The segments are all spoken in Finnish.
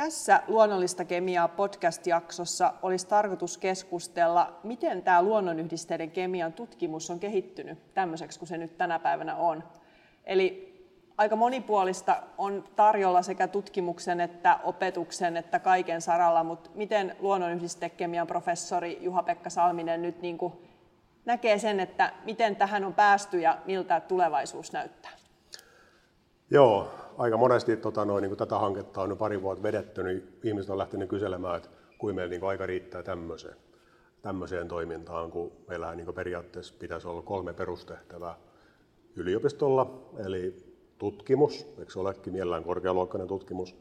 Tässä Luonnollista kemiaa podcast-jaksossa olisi tarkoitus keskustella, miten tämä luonnonyhdisteiden kemian tutkimus on kehittynyt tämmöiseksi kuin se nyt tänä päivänä on. Eli aika monipuolista on tarjolla sekä tutkimuksen että opetuksen että kaiken saralla, mutta miten luonnonyhdistekemian professori Juha-Pekka Salminen nyt niin kuin näkee sen, että miten tähän on päästy ja miltä tulevaisuus näyttää? Joo, aika monesti tota, noin, niin tätä hanketta on jo pari vuotta vedetty, niin ihmiset on lähtenyt kyselemään, että kuinka meillä niin aika riittää tämmöiseen, tämmöiseen toimintaan, kun meillähän niin periaatteessa pitäisi olla kolme perustehtävää. Yliopistolla, eli tutkimus, eikö se olekin mielellään korkealuokkainen tutkimus,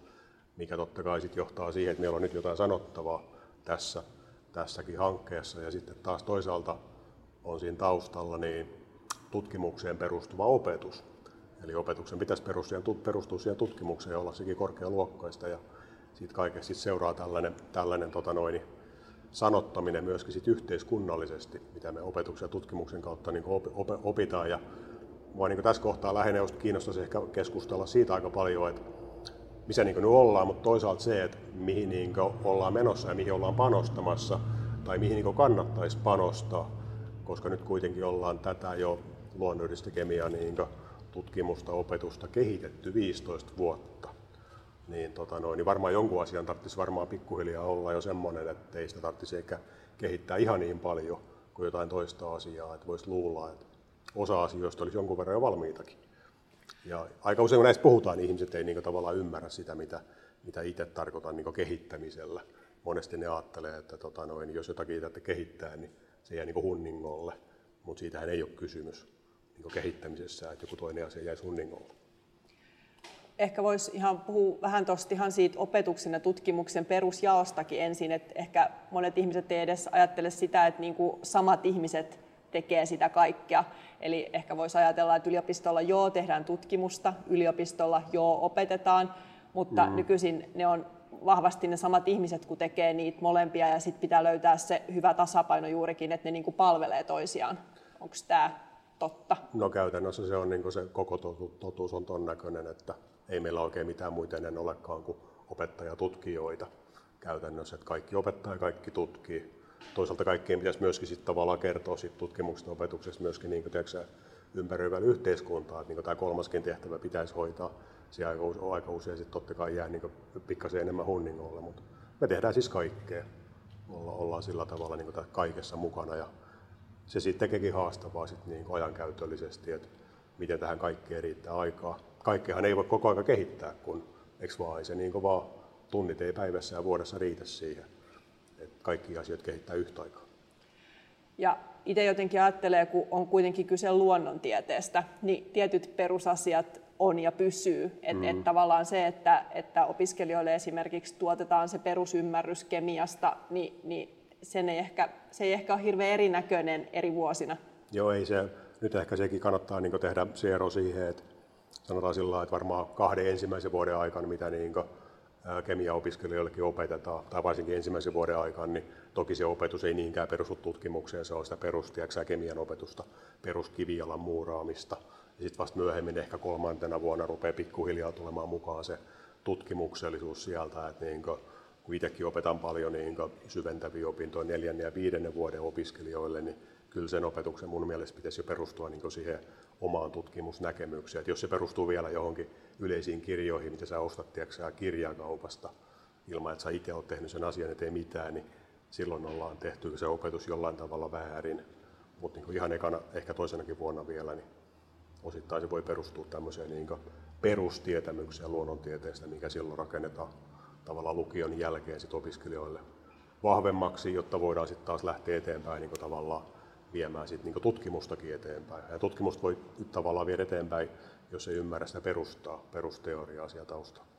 mikä totta kai sit johtaa siihen, että meillä on nyt jotain sanottavaa tässä, tässäkin hankkeessa, ja sitten taas toisaalta on siinä taustalla niin tutkimukseen perustuva opetus, Eli opetuksen pitäisi perustua siihen tutkimukseen ja olla sekin korkealuokkaista. Ja siitä kaikesta sit seuraa tällainen, tällainen tota noin, sanottaminen myöskin sit yhteiskunnallisesti, mitä me opetuksen ja tutkimuksen kautta niin op, op, opitaan. Ja mua niin tässä kohtaa lähinnä kiinnostaisi ehkä keskustella siitä aika paljon, että missä niin nyt ollaan, mutta toisaalta se, että mihin niin ollaan menossa ja mihin ollaan panostamassa tai mihin niin kannattaisi panostaa, koska nyt kuitenkin ollaan tätä jo luonnollista kemiaa niin tutkimusta, opetusta kehitetty 15 vuotta, niin, tota noin, niin varmaan jonkun asian tarvitsisi varmaan pikkuhiljaa olla jo semmoinen, että ei sitä tarvitsisi ehkä kehittää ihan niin paljon kuin jotain toista asiaa, että voisi luulla, että osa asioista olisi jonkun verran jo valmiitakin. Ja aika usein kun näistä puhutaan, niin ihmiset ei niin tavallaan ymmärrä sitä, mitä, mitä itse tarkoitan niin kehittämisellä. Monesti ne ajattelee, että tota noin, jos jotakin itse kehittää, niin se jää niin hunningolle, mutta siitähän ei ole kysymys niin kehittämisessä, että joku toinen asia jäisi hunningolle. Ehkä voisi ihan puhua vähän tuosta ihan siitä opetuksen ja tutkimuksen perusjaostakin ensin, että ehkä monet ihmiset ei edes ajattele sitä, että niin kuin samat ihmiset tekee sitä kaikkea. Eli ehkä voisi ajatella, että yliopistolla joo tehdään tutkimusta, yliopistolla joo opetetaan, mutta mm. nykyisin ne on vahvasti ne samat ihmiset, kun tekee niitä molempia ja sitten pitää löytää se hyvä tasapaino juurikin, että ne niin kuin palvelee toisiaan. Onko tämä totta? No käytännössä se on niin se koko totuus on ton näköinen, että ei meillä oikein mitään muita ennen olekaan kuin opettajatutkijoita käytännössä, että kaikki opettaa ja kaikki tutkii. Toisaalta kaikkien pitäisi myöskin sit tavallaan kertoa sit tutkimuksesta opetuksesta myöskin niin ympäröivällä yhteiskuntaa, että niin tämä kolmaskin tehtävä pitäisi hoitaa. Se aika, aika usein sitten totta kai jää niin pikkasen enemmän hunningolle, mutta me tehdään siis kaikkea. Olla, ollaan sillä tavalla niin kaikessa mukana ja se sitten tekeekin haastavaa sit niin ajankäytöllisesti, että miten tähän kaikkeen riittää aikaa. Kaikkeahan ei voi koko ajan kehittää, kun eikö vaan, ei se niin vaan tunnit ei päivässä ja vuodessa riitä siihen, että kaikki asiat kehittää yhtä aikaa. Ja itse jotenkin ajattelee, kun on kuitenkin kyse luonnontieteestä, niin tietyt perusasiat on ja pysyy. Että mm. et tavallaan se, että, että opiskelijoille esimerkiksi tuotetaan se perusymmärrys kemiasta, niin, niin sen ei ehkä, se ei ehkä ole hirveän erinäköinen eri vuosina. Joo, ei se. Nyt ehkä sekin kannattaa niin tehdä se ero siihen, että sanotaan sillä että varmaan kahden ensimmäisen vuoden aikana, mitä niin kemiaopiskelijoillekin opetetaan, tai varsinkin ensimmäisen vuoden aikana, niin toki se opetus ei niinkään perustu tutkimukseen, se on sitä perustiaksää kemian opetusta, peruskivialan muuraamista. Ja sitten vasta myöhemmin ehkä kolmantena vuonna rupeaa pikkuhiljaa tulemaan mukaan se tutkimuksellisuus sieltä, että niin kuin, kun itsekin opetan paljon niin syventäviä opintoja neljännen ja viidennen vuoden opiskelijoille, niin kyllä sen opetuksen mun mielestä pitäisi jo perustua niin siihen omaan tutkimusnäkemykseen. Että jos se perustuu vielä johonkin yleisiin kirjoihin, mitä sä ostat tiedätkö, kirjakaupasta, ilman että sä itse olet tehnyt sen asian eteen mitään, niin silloin ollaan tehty se opetus jollain tavalla väärin. Mutta niin ihan ekana, ehkä toisenakin vuonna vielä, niin osittain se voi perustua tämmöiseen niin perustietämykseen luonnontieteestä, mikä silloin rakennetaan tavallaan lukion jälkeen sit opiskelijoille vahvemmaksi, jotta voidaan sitten taas lähteä eteenpäin niin tavallaan viemään sit niin tutkimustakin eteenpäin. Ja tutkimusta voi tavallaan viedä eteenpäin, jos ei ymmärrä sitä perustaa, perusteoriaa siellä taustalla.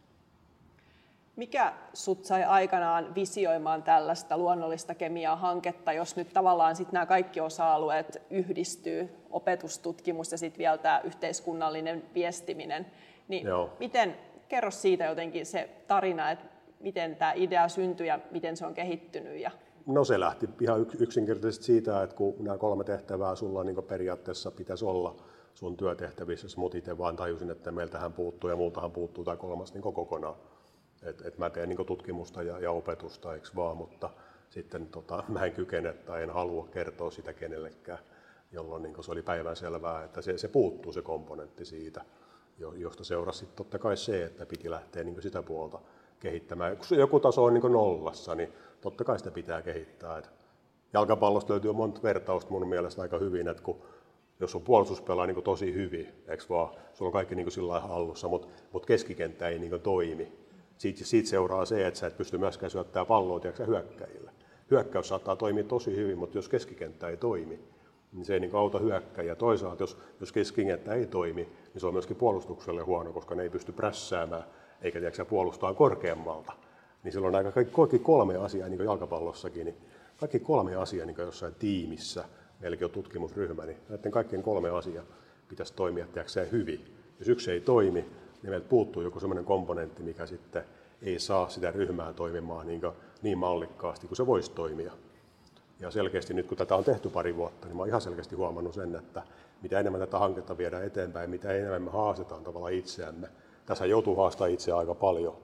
Mikä sut sai aikanaan visioimaan tällaista luonnollista kemiaa-hanketta, jos nyt tavallaan sit nämä kaikki osa-alueet yhdistyy, opetustutkimus ja sitten vielä tämä yhteiskunnallinen viestiminen, niin Joo. miten, kerro siitä jotenkin se tarina, että miten tämä idea syntyi ja miten se on kehittynyt? Ja... No se lähti ihan yksinkertaisesti siitä, että kun nämä kolme tehtävää sulla niin periaatteessa pitäisi olla sun työtehtävissä, mutta itse vaan tajusin, että meiltähän puuttuu ja multahan puuttuu tämä kolmas niin kokonaan. Et, et mä teen niin tutkimusta ja, ja opetusta, eikö vaan, mutta sitten tota, mä en kykene tai en halua kertoa sitä kenellekään, jolloin niin se oli päivän selvää, että se, se puuttuu se komponentti siitä, josta seurasi totta kai se, että piti lähteä niin sitä puolta kehittämään. Kun joku taso on niin nollassa, niin totta kai sitä pitää kehittää. Et jalkapallosta löytyy monta vertausta mun mielestä aika hyvin, että kun jos on puolustus pelaa niin tosi hyvin, eikö vaan, sulla on kaikki niin sillä hallussa, mutta mut keskikenttä ei niin toimi. Siitä, siitä, seuraa se, että sä et pysty myöskään syöttämään palloa hyökkäjille. Hyökkäys saattaa toimia tosi hyvin, mutta jos keskikenttä ei toimi, niin se ei niin auta hyökkäjiä. Toisaalta, jos, jos keskikenttä ei toimi, niin se on myöskin puolustukselle huono, koska ne ei pysty prässäämään eikä tiedätkö, puolustaa korkeammalta. Niin silloin aika kaikki kolme asiaa, niin kuin jalkapallossakin, niin kaikki kolme asiaa niin jossain tiimissä, meilläkin on tutkimusryhmä, niin näiden kaikkien kolme asiaa pitäisi toimia tiedätkö, hyvin. Jos yksi ei toimi, niin meiltä puuttuu joku sellainen komponentti, mikä sitten ei saa sitä ryhmää toimimaan niin, niin mallikkaasti kuin se voisi toimia. Ja selkeästi nyt kun tätä on tehty pari vuotta, niin mä ihan selkeästi huomannut sen, että mitä enemmän tätä hanketta viedään eteenpäin, mitä enemmän me haastetaan tavallaan itseämme. Tässä joutuu haastamaan itseä aika paljon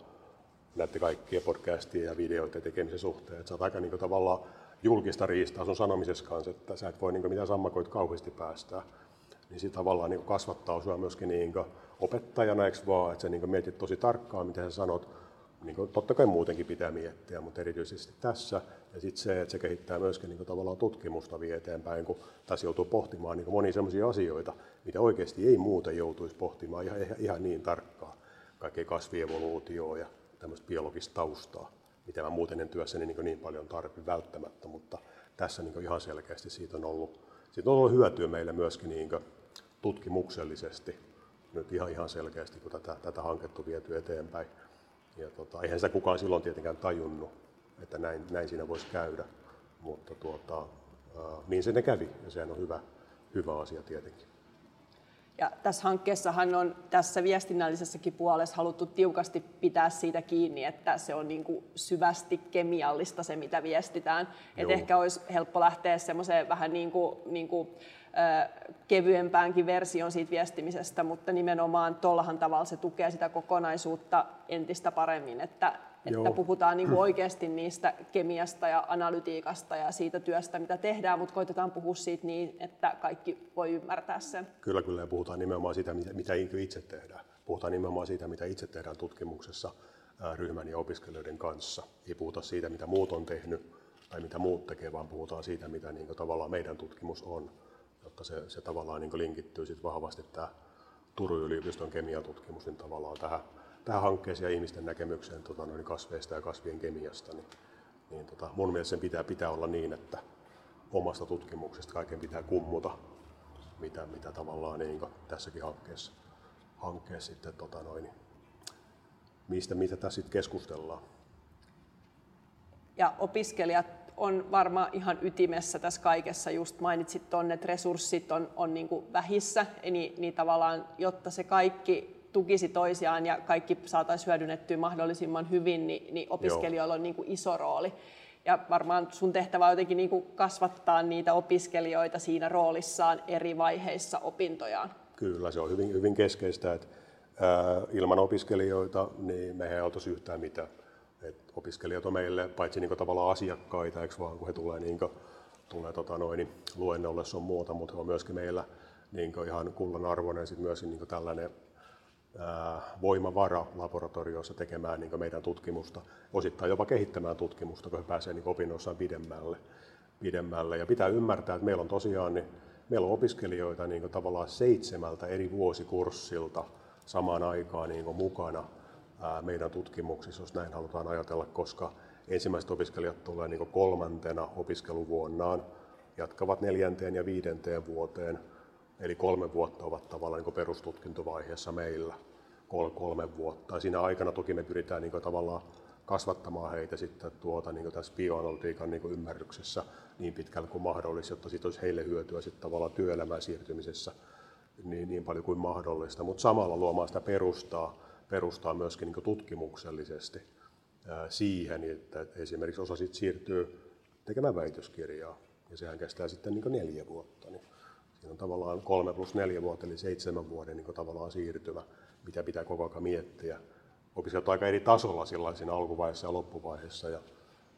näiden kaikkien podcastien ja videoiden tekemisen suhteen. Että sä oot aika niin tavallaan julkista riistaa sun sanomisessa kanssa, että sä et voi niin mitään sammakoit kauheasti päästää. Niin se tavallaan niin kasvattaa sua myöskin niin opettajana, eikö vaan, että sä niin mietit tosi tarkkaan, miten sä sanot, niin kuin totta kai muutenkin pitää miettiä, mutta erityisesti tässä. Ja sitten se, että se kehittää myöskin niin kuin tavallaan tutkimusta vie eteenpäin, kun tässä joutuu pohtimaan niin monia sellaisia asioita, mitä oikeasti ei muuten joutuisi pohtimaan ihan, ihan niin tarkkaan. Kaikkea kasvievoluutioa ja tämmöistä biologista taustaa, mitä mä muuten en työssäni niin, niin paljon tarvi välttämättä, mutta tässä niin ihan selkeästi siitä on ollut, siitä on ollut hyötyä meille myöskin niin tutkimuksellisesti nyt ihan, ihan selkeästi, kun tätä, tätä hanketta on viety eteenpäin. Ja tota, eihän sitä kukaan silloin tietenkään tajunnut, että näin, näin siinä voisi käydä, mutta tuota, niin se ne kävi ja sehän on hyvä, hyvä asia tietenkin. Ja tässä hankkeessahan on tässä viestinnällisessäkin puolessa haluttu tiukasti pitää siitä kiinni, että se on niin kuin syvästi kemiallista se, mitä viestitään. Että ehkä olisi helppo lähteä semmoiseen vähän niin kuin, niin kuin kevyempäänkin version siitä viestimisestä, mutta nimenomaan tuollahan tavalla se tukee sitä kokonaisuutta entistä paremmin, että, että puhutaan niin kuin oikeasti niistä kemiasta ja analytiikasta ja siitä työstä, mitä tehdään, mutta koitetaan puhua siitä niin, että kaikki voi ymmärtää sen. Kyllä, kyllä, ja puhutaan nimenomaan siitä, mitä itse tehdään. Puhutaan nimenomaan siitä, mitä itse tehdään tutkimuksessa ryhmän ja opiskelijoiden kanssa. Ei puhuta siitä, mitä muut on tehnyt tai mitä muut tekee, vaan puhutaan siitä, mitä niin tavallaan meidän tutkimus on jotta se, se tavallaan niin linkittyy sit vahvasti tämä Turun yliopiston kemiatutkimus niin tavallaan tähän, tähän hankkeeseen ja ihmisten näkemykseen tota, noin kasveista ja kasvien kemiasta. Niin, niin tota, mun mielestä sen pitää, pitää olla niin, että omasta tutkimuksesta kaiken pitää kummuta, mitä, mitä tavallaan niin tässäkin hankkeessa, hankkeessa sitten, tota noin, mistä, mitä tässä sitten keskustellaan. Ja opiskelijat on varmaan ihan ytimessä tässä kaikessa. Just mainitsit tuonne, että resurssit on, on niin kuin vähissä, niin, niin tavallaan, jotta se kaikki tukisi toisiaan ja kaikki saataisiin hyödynnettyä mahdollisimman hyvin, niin, niin opiskelijoilla Joo. on niin kuin iso rooli. Ja varmaan sun tehtävä on jotenkin niin kuin kasvattaa niitä opiskelijoita siinä roolissaan eri vaiheissa opintojaan. Kyllä, se on hyvin, hyvin keskeistä, että ää, ilman opiskelijoita niin me ei oltaisi yhtään mitään. Et opiskelijat on meille paitsi niin tavallaan asiakkaita, eikö vaan, kun he tulee, niin kuin, tulee tota noin, luennolle on muuta, mutta he on myöskin meillä niin ihan kullan arvoinen sit myös niin tällainen voimavara laboratorioissa tekemään niin meidän tutkimusta, osittain jopa kehittämään tutkimusta, kun he pääsevät niin opinnoissaan pidemmälle, pidemmälle. Ja pitää ymmärtää, että meillä on tosiaan niin, meillä on opiskelijoita niin tavallaan seitsemältä eri vuosikurssilta samaan aikaan niin mukana meidän tutkimuksissa, jos näin halutaan ajatella, koska ensimmäiset opiskelijat tulee niin kolmantena opiskeluvuonnaan, jatkavat neljänteen ja viidenteen vuoteen, eli kolme vuotta ovat tavallaan niin perustutkintovaiheessa meillä, kolme vuotta. Siinä aikana toki me pyritään niin tavallaan kasvattamaan heitä sitten tuota, niin tässä bioanalytiikan niin ymmärryksessä niin pitkälle kuin mahdollista, jotta siitä olisi heille hyötyä sitten tavallaan työelämään siirtymisessä niin, niin paljon kuin mahdollista, mutta samalla luomaan sitä perustaa, perustaa myöskin niin tutkimuksellisesti siihen, että esimerkiksi osa sitten siirtyy tekemään väitöskirjaa, ja sehän kestää sitten niin neljä vuotta. Niin siinä on tavallaan kolme plus neljä vuotta, eli seitsemän vuoden niin tavallaan siirtymä, mitä pitää koko ajan miettiä, opiskelijat aika eri tasolla siinä alkuvaiheessa ja loppuvaiheessa ja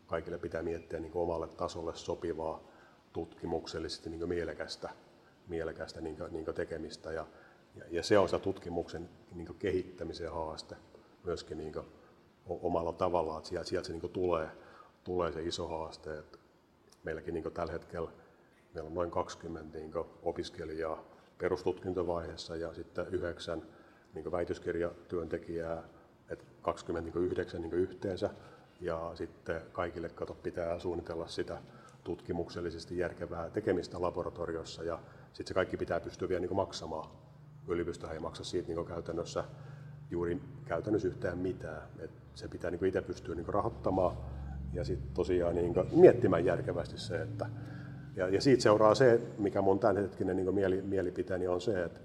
kaikille pitää miettiä niin omalle tasolle sopivaa tutkimuksellisesti niin mielekästä, mielekästä niin kuin, niin tekemistä ja, ja, ja, se on se tutkimuksen niin kehittämisen haaste myöskin niin omalla tavallaan, että sieltä, sieltä se niin tulee, tulee se iso haaste. Että meilläkin niin tällä hetkellä meillä on noin 20 niin opiskelijaa perustutkintovaiheessa ja sitten yhdeksän niin väitöskirjatyöntekijää, että 29 niin yhteensä. Ja sitten kaikille kato, pitää suunnitella sitä tutkimuksellisesti järkevää tekemistä laboratoriossa ja sitten se kaikki pitää pystyä vielä niin maksamaan. Yliopisto ei maksa siitä niin käytännössä juuri käytännössä yhtään mitään. Et se pitää niin itse pystyä niin rahoittamaan ja sitten tosiaan niin miettimään järkevästi se, että ja, ja siitä seuraa se, mikä mun tämänhetkinen niin mieli, mielipiteeni on se, että,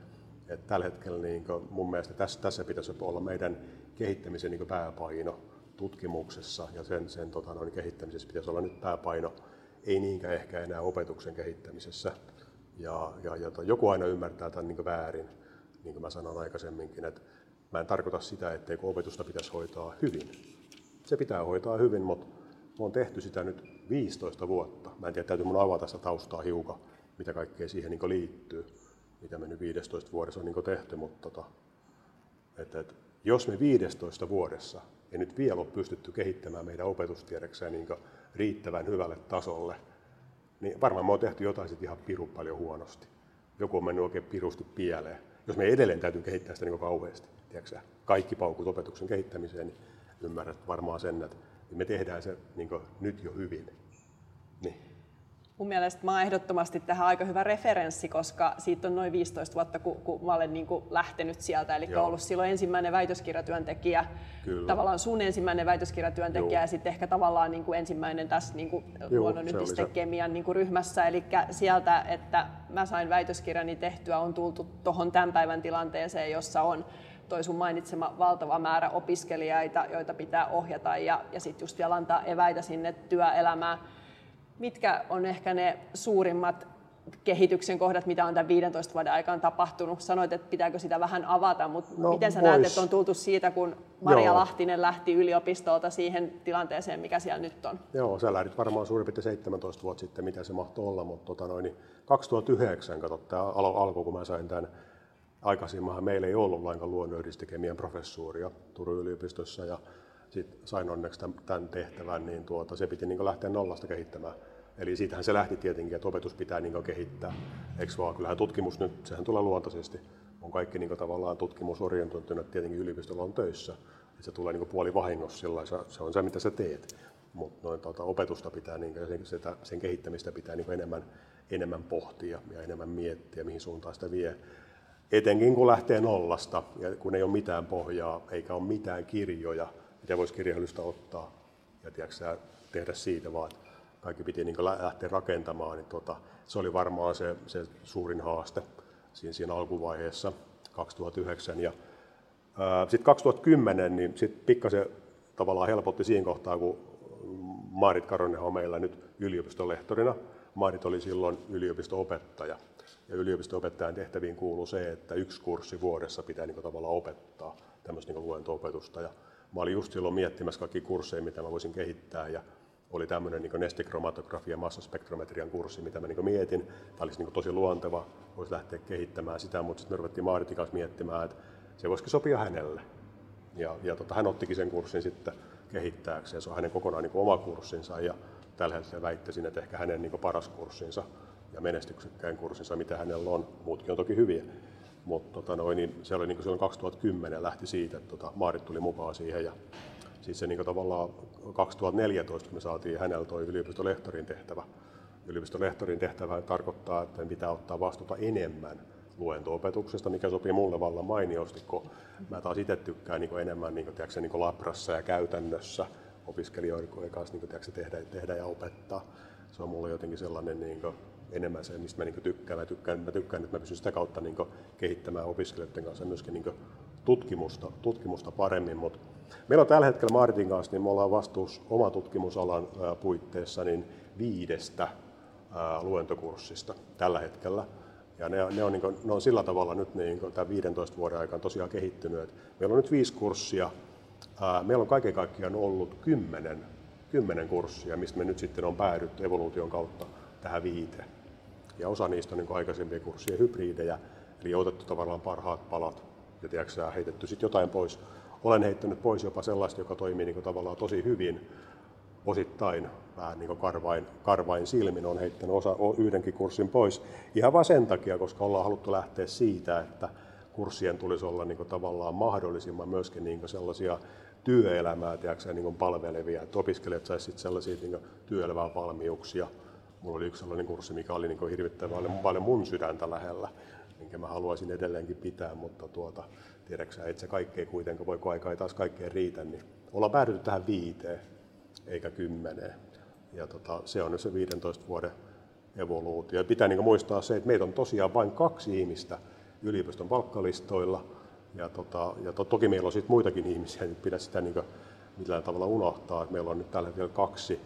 että tällä hetkellä niin mun mielestä tässä, tässä pitäisi olla meidän kehittämisen niin pääpaino tutkimuksessa ja sen, sen tota, noin, kehittämisessä pitäisi olla nyt pääpaino, ei niinkään ehkä enää opetuksen kehittämisessä. Ja, ja, ja joku aina ymmärtää tämän niin väärin, niin kuin mä sanoin aikaisemminkin, että mä en tarkoita sitä, etteikö opetusta pitäisi hoitaa hyvin. Se pitää hoitaa hyvin, mutta on tehty sitä nyt 15 vuotta. Mä en tiedä, täytyy mun avata sitä taustaa hiukan, mitä kaikkea siihen niin liittyy, mitä me nyt 15 vuodessa on niin tehty, mutta tota, että, että jos me 15 vuodessa ei nyt vielä ole pystytty kehittämään meidän opetustiedekseen niin riittävän hyvälle tasolle, niin varmaan me on tehty jotain sitten ihan pirun paljon huonosti. Joku on mennyt oikein pirusti pieleen. Jos me edelleen täytyy kehittää sitä niin kauheasti, tiedätkö, kaikki paukut opetuksen kehittämiseen, niin ymmärrät varmaan sen, että niin me tehdään se niin nyt jo hyvin. Niin. Mun mielestä mä oon ehdottomasti tähän aika hyvä referenssi, koska siitä on noin 15 vuotta, kun, kun mä olen niin kuin lähtenyt sieltä. Eli Joo. ollut silloin ensimmäinen väitöskirjatyöntekijä, Kyllä. tavallaan sun ensimmäinen väitöskirjatyöntekijä Joo. ja sitten ehkä tavallaan niin kuin ensimmäinen tässä niin kuin luonnonyhdistekemian niin kuin ryhmässä. Eli sieltä, että mä sain väitöskirjani tehtyä, on tultu tuohon tämän päivän tilanteeseen, jossa on toi sun mainitsema valtava määrä opiskelijoita, joita pitää ohjata ja, ja sitten just vielä antaa eväitä sinne työelämään. Mitkä on ehkä ne suurimmat kehityksen kohdat, mitä on tämän 15 vuoden aikaan tapahtunut? Sanoit, että pitääkö sitä vähän avata, mutta no, miten sä vois. näet, että on tultu siitä, kun Maria Joo. Lahtinen lähti yliopistolta siihen tilanteeseen, mikä siellä nyt on? Joo, sä lähdit varmaan suurin piirtein 17 vuotta sitten, mitä se mahtoi olla, mutta tota noin, 2009, kato, tämä alku, kun mä sain tämän aikaisemminhan meillä ei ollut lainkaan luonnonistekemian professuuria Turun yliopistossa ja sitten sain onneksi tämän tehtävän, niin tuota, se piti niin lähteä nollasta kehittämään. Eli siitähän se lähti tietenkin, että opetus pitää niin kehittää. Eikö vaan? Kyllähän tutkimus nyt, sehän tulee luontaisesti. On kaikki niin tavallaan tutkimusorientoituneet tietenkin yliopistolla on töissä. Et se tulee niin puoli vahingossa sillä se on se, mitä sä teet. Mutta noin, tuota, opetusta pitää, niin, sen, sitä, sen kehittämistä pitää niin enemmän, enemmän pohtia ja enemmän miettiä, mihin suuntaan sitä vie. Etenkin kun lähtee nollasta ja kun ei ole mitään pohjaa eikä ole mitään kirjoja, mitä voisi kirjailusta ottaa ja tiedätkö, tehdä siitä vaan. Kaikki piti niin lähteä rakentamaan, niin tota, se oli varmaan se, se suurin haaste siinä, siinä alkuvaiheessa 2009. Ja, sitten 2010 niin sit pikkasen tavallaan helpotti siinä kohtaa, kun Maarit Karonen on meillä nyt yliopistolehtorina. Maarit oli silloin yliopisto-opettaja. Ja yliopisto-opettajan tehtäviin kuuluu se, että yksi kurssi vuodessa pitää niin tavallaan opettaa tämmöistä niin luento-opetusta. Ja mä olin just silloin miettimässä kaikki kursseja, mitä mä voisin kehittää. Ja oli tämmöinen niin nestekromatografia massaspektrometrian kurssi, mitä mä niin mietin. Tämä olisi niin tosi luonteva, voisi lähteä kehittämään sitä, mutta sitten me ruvettiin Maaritin kanssa miettimään, että se voisikin sopia hänelle. Ja, ja tota, hän ottikin sen kurssin sitten kehittääkseen. Se on hänen kokonaan niin oma kurssinsa ja tällä hetkellä väittäisin, että ehkä hänen niin paras kurssinsa ja menestyksekkään kurssinsa, mitä hänellä on. Muutkin on toki hyviä. Mutta tota noin, niin se oli niin silloin 2010 lähti siitä, että tota, Maarit tuli mukaan siihen. Ja siis se niin tavallaan 2014, kun me saatiin hänellä tuo yliopistolehtorin tehtävä. Yliopistolehtorin tehtävä tarkoittaa, että pitää ottaa vastuuta enemmän luento-opetuksesta, mikä sopii mulle vallan mainiosti, kun mä taas itse tykkään niin enemmän niin tiedätkö, niin labrassa ja käytännössä opiskelijoiden kanssa niin tiedätkö, tehdä, tehdä ja opettaa. Se on mulle jotenkin sellainen niin kuin, enemmän se, mistä mä niin tykkään. Mä tykkään, mä tykkään, että mä pystyn sitä kautta niin kehittämään opiskelijoiden kanssa myöskin niin tutkimusta, tutkimusta paremmin. Mutta meillä on tällä hetkellä Martin kanssa, niin me ollaan vastuussa oma tutkimusalan puitteissa niin viidestä luentokurssista tällä hetkellä. Ja ne, ne, on, niin kuin, ne on sillä tavalla nyt niin kuin, tämän 15 vuoden aikana tosiaan kehittynyt. Meillä on nyt viisi kurssia, Meillä on kaiken kaikkiaan ollut kymmenen, kymmenen kurssia, mistä me nyt sitten on päädytty evoluution kautta tähän viiteen. Ja osa niistä on niin aikaisempia kurssien hybridejä, eli otettu tavallaan parhaat palat ja tiedätkö, heitetty sitten jotain pois. Olen heittänyt pois jopa sellaista, joka toimii niin tavallaan tosi hyvin, osittain vähän niin karvain, karvain silmin on heittänyt osa, yhdenkin kurssin pois. Ihan vain sen takia, koska ollaan haluttu lähteä siitä, että kurssien tulisi olla niin tavallaan mahdollisimman myöskin niin sellaisia työelämää tiedätkö, niin palvelevia, että opiskelijat saisivat sellaisia niin työelämän valmiuksia. Mulla oli yksi sellainen kurssi, mikä oli niin hirvittävän paljon mun sydäntä lähellä, minkä mä haluaisin edelleenkin pitää, mutta tuota, tiedätkö että se kaikkea kuitenkaan voi, kun aika ei taas kaikkeen riitä, niin ollaan päädytty tähän viiteen eikä kymmeneen. Ja tota, se on nyt se 15 vuoden evoluutio. Ja pitää niin muistaa se, että meitä on tosiaan vain kaksi ihmistä yliopiston palkkalistoilla. Ja, tota, ja to, toki meillä on sitten muitakin ihmisiä, nyt pidä sitä niin millään tavalla unohtaa. Meillä on nyt tällä hetkellä kaksi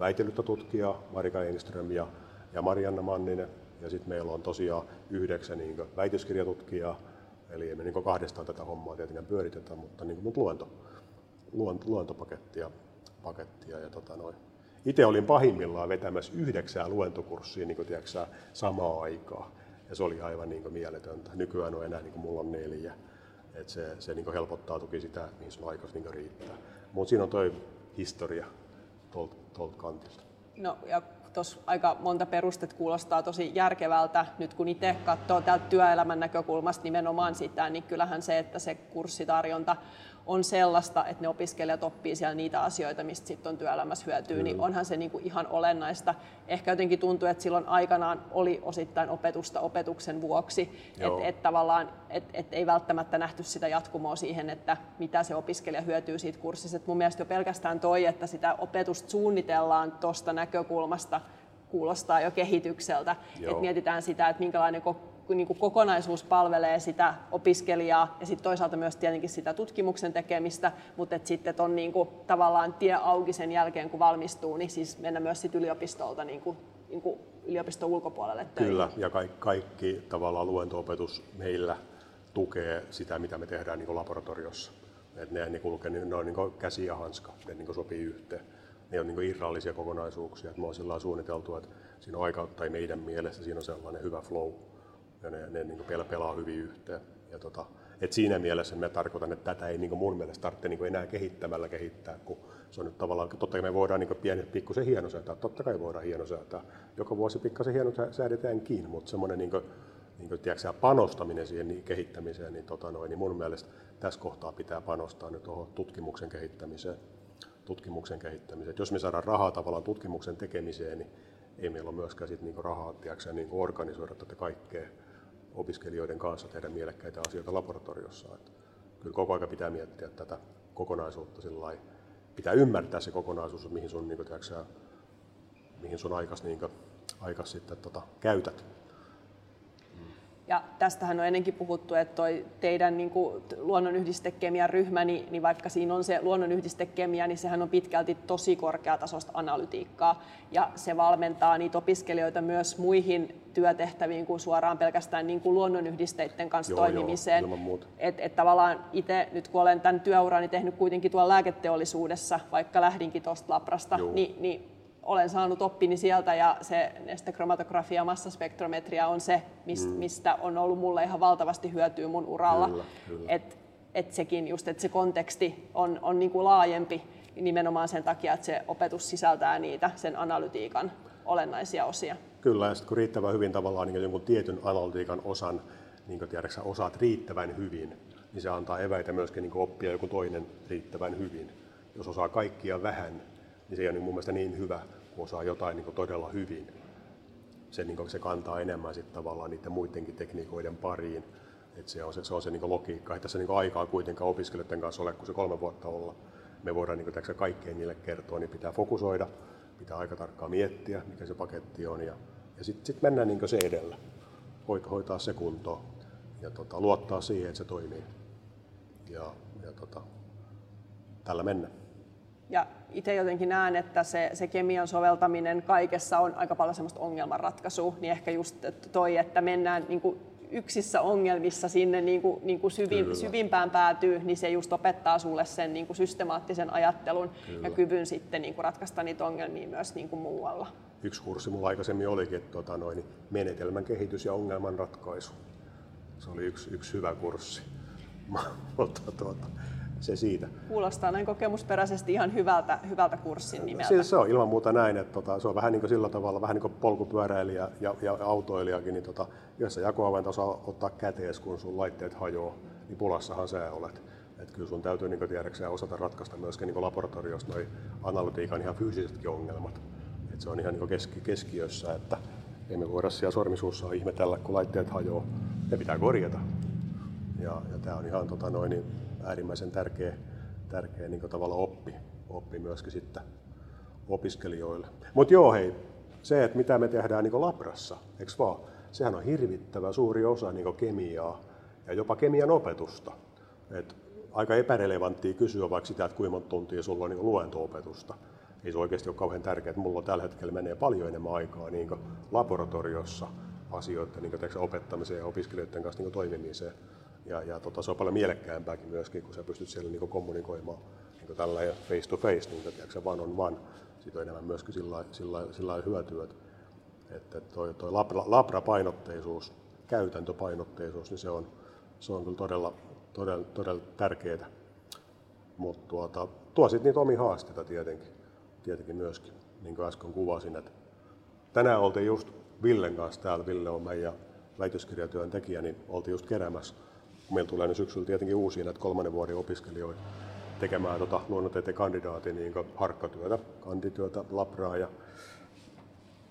väitellyttä tutkijaa, Marika Engström ja, ja Marianna Manninen. Ja sitten meillä on tosiaan yhdeksän niin väitöskirjatutkijaa, eli emme niin kahdestaan tätä hommaa tietenkään pyöritetä, mutta niin kuin luento, luento, luentopakettia pakettia. Ja tota noin. Itse olin pahimmillaan vetämässä yhdeksää luentokurssia niin tiedätkö, samaa aikaa. Ja se oli aivan niin mieletöntä. Nykyään on enää niin kuin mulla on neljä. Et se, se niin helpottaa toki sitä, mihin sun aikas niin riittää. Mutta siinä on toi historia tuolta kantilta. No ja tuossa aika monta perustet kuulostaa tosi järkevältä. Nyt kun itse katsoo täältä työelämän näkökulmasta nimenomaan sitä, niin kyllähän se, että se kurssitarjonta on sellaista, että ne opiskelijat oppii siellä niitä asioita, mistä sitten on työelämässä hyötyä, niin onhan se niinku ihan olennaista. Ehkä jotenkin tuntuu, että silloin aikanaan oli osittain opetusta opetuksen vuoksi, että et tavallaan et, et ei välttämättä nähty sitä jatkumoa siihen, että mitä se opiskelija hyötyy siitä kurssista. Et mun mielestä jo pelkästään toi, että sitä opetusta suunnitellaan tuosta näkökulmasta, kuulostaa jo kehitykseltä. Että mietitään sitä, että minkälainen niin kuin kokonaisuus palvelee sitä opiskelijaa ja sitten toisaalta myös tietenkin sitä tutkimuksen tekemistä, mutta et sitten on niin kuin, tavallaan tie auki sen jälkeen, kun valmistuu, niin siis mennä myös sit yliopistolta niin kuin, niin kuin yliopiston ulkopuolelle töihin. Kyllä, ja kaikki, kaikki tavallaan luentoopetus meillä tukee sitä, mitä me tehdään niin kuin laboratoriossa. Et ne, ne, kulkee, ne on niin kuin käsi ja hanska, ne niin kuin sopii yhteen. Ne on niin kuin irrallisia kokonaisuuksia. Et me on sillä suunniteltu, että siinä on aika, tai meidän mielestä siinä on sellainen hyvä flow ja ne, ne niin kuin pelaa hyvin yhteen. Ja tota, et siinä mielessä me tarkoitan, että tätä ei niin mun mielestä tarvitse niin enää kehittämällä kehittää, kun se on nyt tavallaan, totta kai me voidaan niin pieni, pikkusen hienosäätää, totta kai voidaan hienosäätää. Joka vuosi pikkasen hienosäädetäänkin, mutta semmoinen niin niin kuin, tiedätkö, panostaminen siihen niin kehittämiseen, niin, tota noin, niin mun mielestä tässä kohtaa pitää panostaa nyt tuohon tutkimuksen kehittämiseen. Tutkimuksen kehittämiseen. Jos me saadaan rahaa tavallaan tutkimuksen tekemiseen, niin ei meillä ole myöskään sit niinku rahaa tiedätkö, niinku organisoida tätä kaikkea opiskelijoiden kanssa tehdä mielekkäitä asioita laboratoriossa. Että kyllä koko ajan pitää miettiä tätä kokonaisuutta sillä pitää ymmärtää se kokonaisuus, mihin sun, niin kuin, tiedätkö, mihin sun aikas, niin kuin, aikas sitten tota, käytät. Ja tästähän on ennenkin puhuttu, että toi teidän niin kuin, luonnonyhdistekemian ryhmä, niin, niin vaikka siinä on se luonnonyhdistekemia, niin sehän on pitkälti tosi korkeatasoista analytiikkaa. Ja se valmentaa niitä opiskelijoita myös muihin työtehtäviin kuin suoraan pelkästään niin kuin luonnonyhdisteiden kanssa joo, toimimiseen. Joo, et, et tavallaan itse, nyt kun olen tämän työurani tehnyt kuitenkin tuolla lääketeollisuudessa, vaikka lähdinkin tuosta labrasta, niin, niin olen saanut oppini sieltä ja se nestekromatografia, massaspektrometria on se, mistä on ollut mulle ihan valtavasti hyötyä mun uralla. Kyllä, kyllä. Et, et sekin just, että se konteksti on, on niin kuin laajempi nimenomaan sen takia, että se opetus sisältää niitä sen analytiikan olennaisia osia. Kyllä, ja sitten kun riittävän hyvin tavallaan niin jonkun tietyn analytiikan osan niin tiedätkö, osaat riittävän hyvin, niin se antaa eväitä myöskin niin oppia joku toinen riittävän hyvin. Jos osaa kaikkia vähän, niin se ei ole niin mun mielestä niin hyvä, kun osaa jotain niin todella hyvin. Se, niin se kantaa enemmän sitten tavallaan niiden muidenkin tekniikoiden pariin. Et se on se, se, on se niin logiikka. Ei tässä niin aikaa kuitenkaan opiskelijoiden kanssa ole, kun se kolme vuotta olla. Me voidaan niin kuin, kaikkea niille kertoa, niin pitää fokusoida, pitää aika tarkkaan miettiä, mikä se paketti on. Ja, ja sitten sit mennään niin se edellä, hoitaa se kuntoon ja tota, luottaa siihen, että se toimii. Ja, ja tota, tällä mennään. Ja itse jotenkin näen, että se, se kemian soveltaminen kaikessa on aika paljon semmoista ongelmanratkaisua, niin ehkä just toi, että mennään niin kuin yksissä ongelmissa sinne niin kuin, niin kuin syvin, syvimpään päätyy, niin se just opettaa sulle sen niin kuin systemaattisen ajattelun Kyllä. ja kyvyn sitten niin kuin ratkaista niitä ongelmia myös niin kuin muualla. Yksi kurssi mulla aikaisemmin olikin että tuota, noin, menetelmän kehitys ja ongelman ratkaisu. Se oli yksi, yksi hyvä kurssi. Mutta tuota, se siitä. Kuulostaa näin kokemusperäisesti ihan hyvältä, hyvältä kurssin nimeltä. Siis se on ilman muuta näin, että tota, se on vähän niin kuin sillä tavalla, vähän niin kuin polkupyöräilijä ja, ja autoilijakin, niin tota, jos sä jakoavainta osaa ottaa kätees, kun sun laitteet hajoaa, niin pulassahan sä olet. Et kyllä sun täytyy niin tiedäkseen osata ratkaista myöskin niin laboratoriossa noi analytiikan ihan fyysisetkin ongelmat. Et se on ihan niin keski, keskiössä, että ei me voida siellä sormisuussa ihmetellä, kun laitteet hajoaa. Ne pitää korjata. Ja, ja tämä on ihan tota, noin, niin äärimmäisen tärkeä, tärkeä niin tavalla oppi, oppi myöskin sitten opiskelijoille. Mutta joo hei, se, että mitä me tehdään niin labrassa, eikö vaan? Sehän on hirvittävä suuri osa niin kemiaa ja jopa kemian opetusta. Et aika epärelevanttia kysyä vaikka sitä, että kuinka monta tuntia sulla on niin luento-opetusta. Ei se oikeasti ole kauhean tärkeää, että mulla tällä hetkellä menee paljon enemmän aikaa niin laboratoriossa asioiden niin opettamiseen ja opiskelijoiden kanssa niin toimimiseen ja, ja tota, se on paljon mielekkäämpääkin myöskin, kun sä pystyt siellä niin kommunikoimaan niin tällä face to face, niin tiedätkö, one on one. Siitä on enemmän myöskin sillä, sillä, sillä hyötyä, että toi, toi labra, labra-painotteisuus, käytäntöpainotteisuus, niin se on, se on kyllä todella, todella, todella tärkeää. Mutta tuota, tuo sitten niitä omia haasteita tietenkin, tietenkin myöskin, niin kuin äsken kuvasin. Että tänään oltiin just Villen kanssa täällä, Ville on meidän väitöskirjatyön tekijä, niin oltiin just keräämässä meillä tulee nyt syksyllä tietenkin uusia näitä kolmannen vuoden opiskelijoita tekemään tota luonnontieteen kandidaatin niin harkkatyötä, kandityötä, labraa ja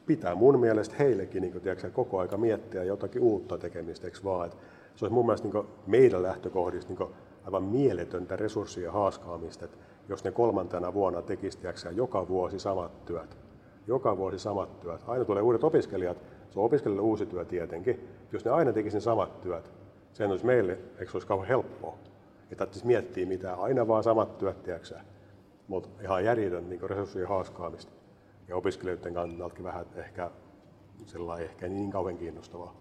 pitää mun mielestä heillekin niin kuin, tiedätkö, koko aika miettiä jotakin uutta tekemistä, eikö vaan? Et se olisi mun mielestä niin meidän lähtökohdista niin aivan mieletöntä resurssien haaskaamista, että jos ne kolmantena vuonna tekisi joka vuosi samat työt. Joka vuosi samat työt. Aina tulee uudet opiskelijat, se on opiskelijalle uusi työ tietenkin. Jos ne aina tekisi ne samat työt, Sehän olisi meille, eikö se olisi kauhean helppoa. Ei tarvitsisi miettiä mitään, aina vaan samat työt, tiedätkö Mutta ihan järjetön niin resurssien haaskaamista. Ja opiskelijoiden kannalta vähän ehkä, sellainen, ehkä niin kauhean kiinnostavaa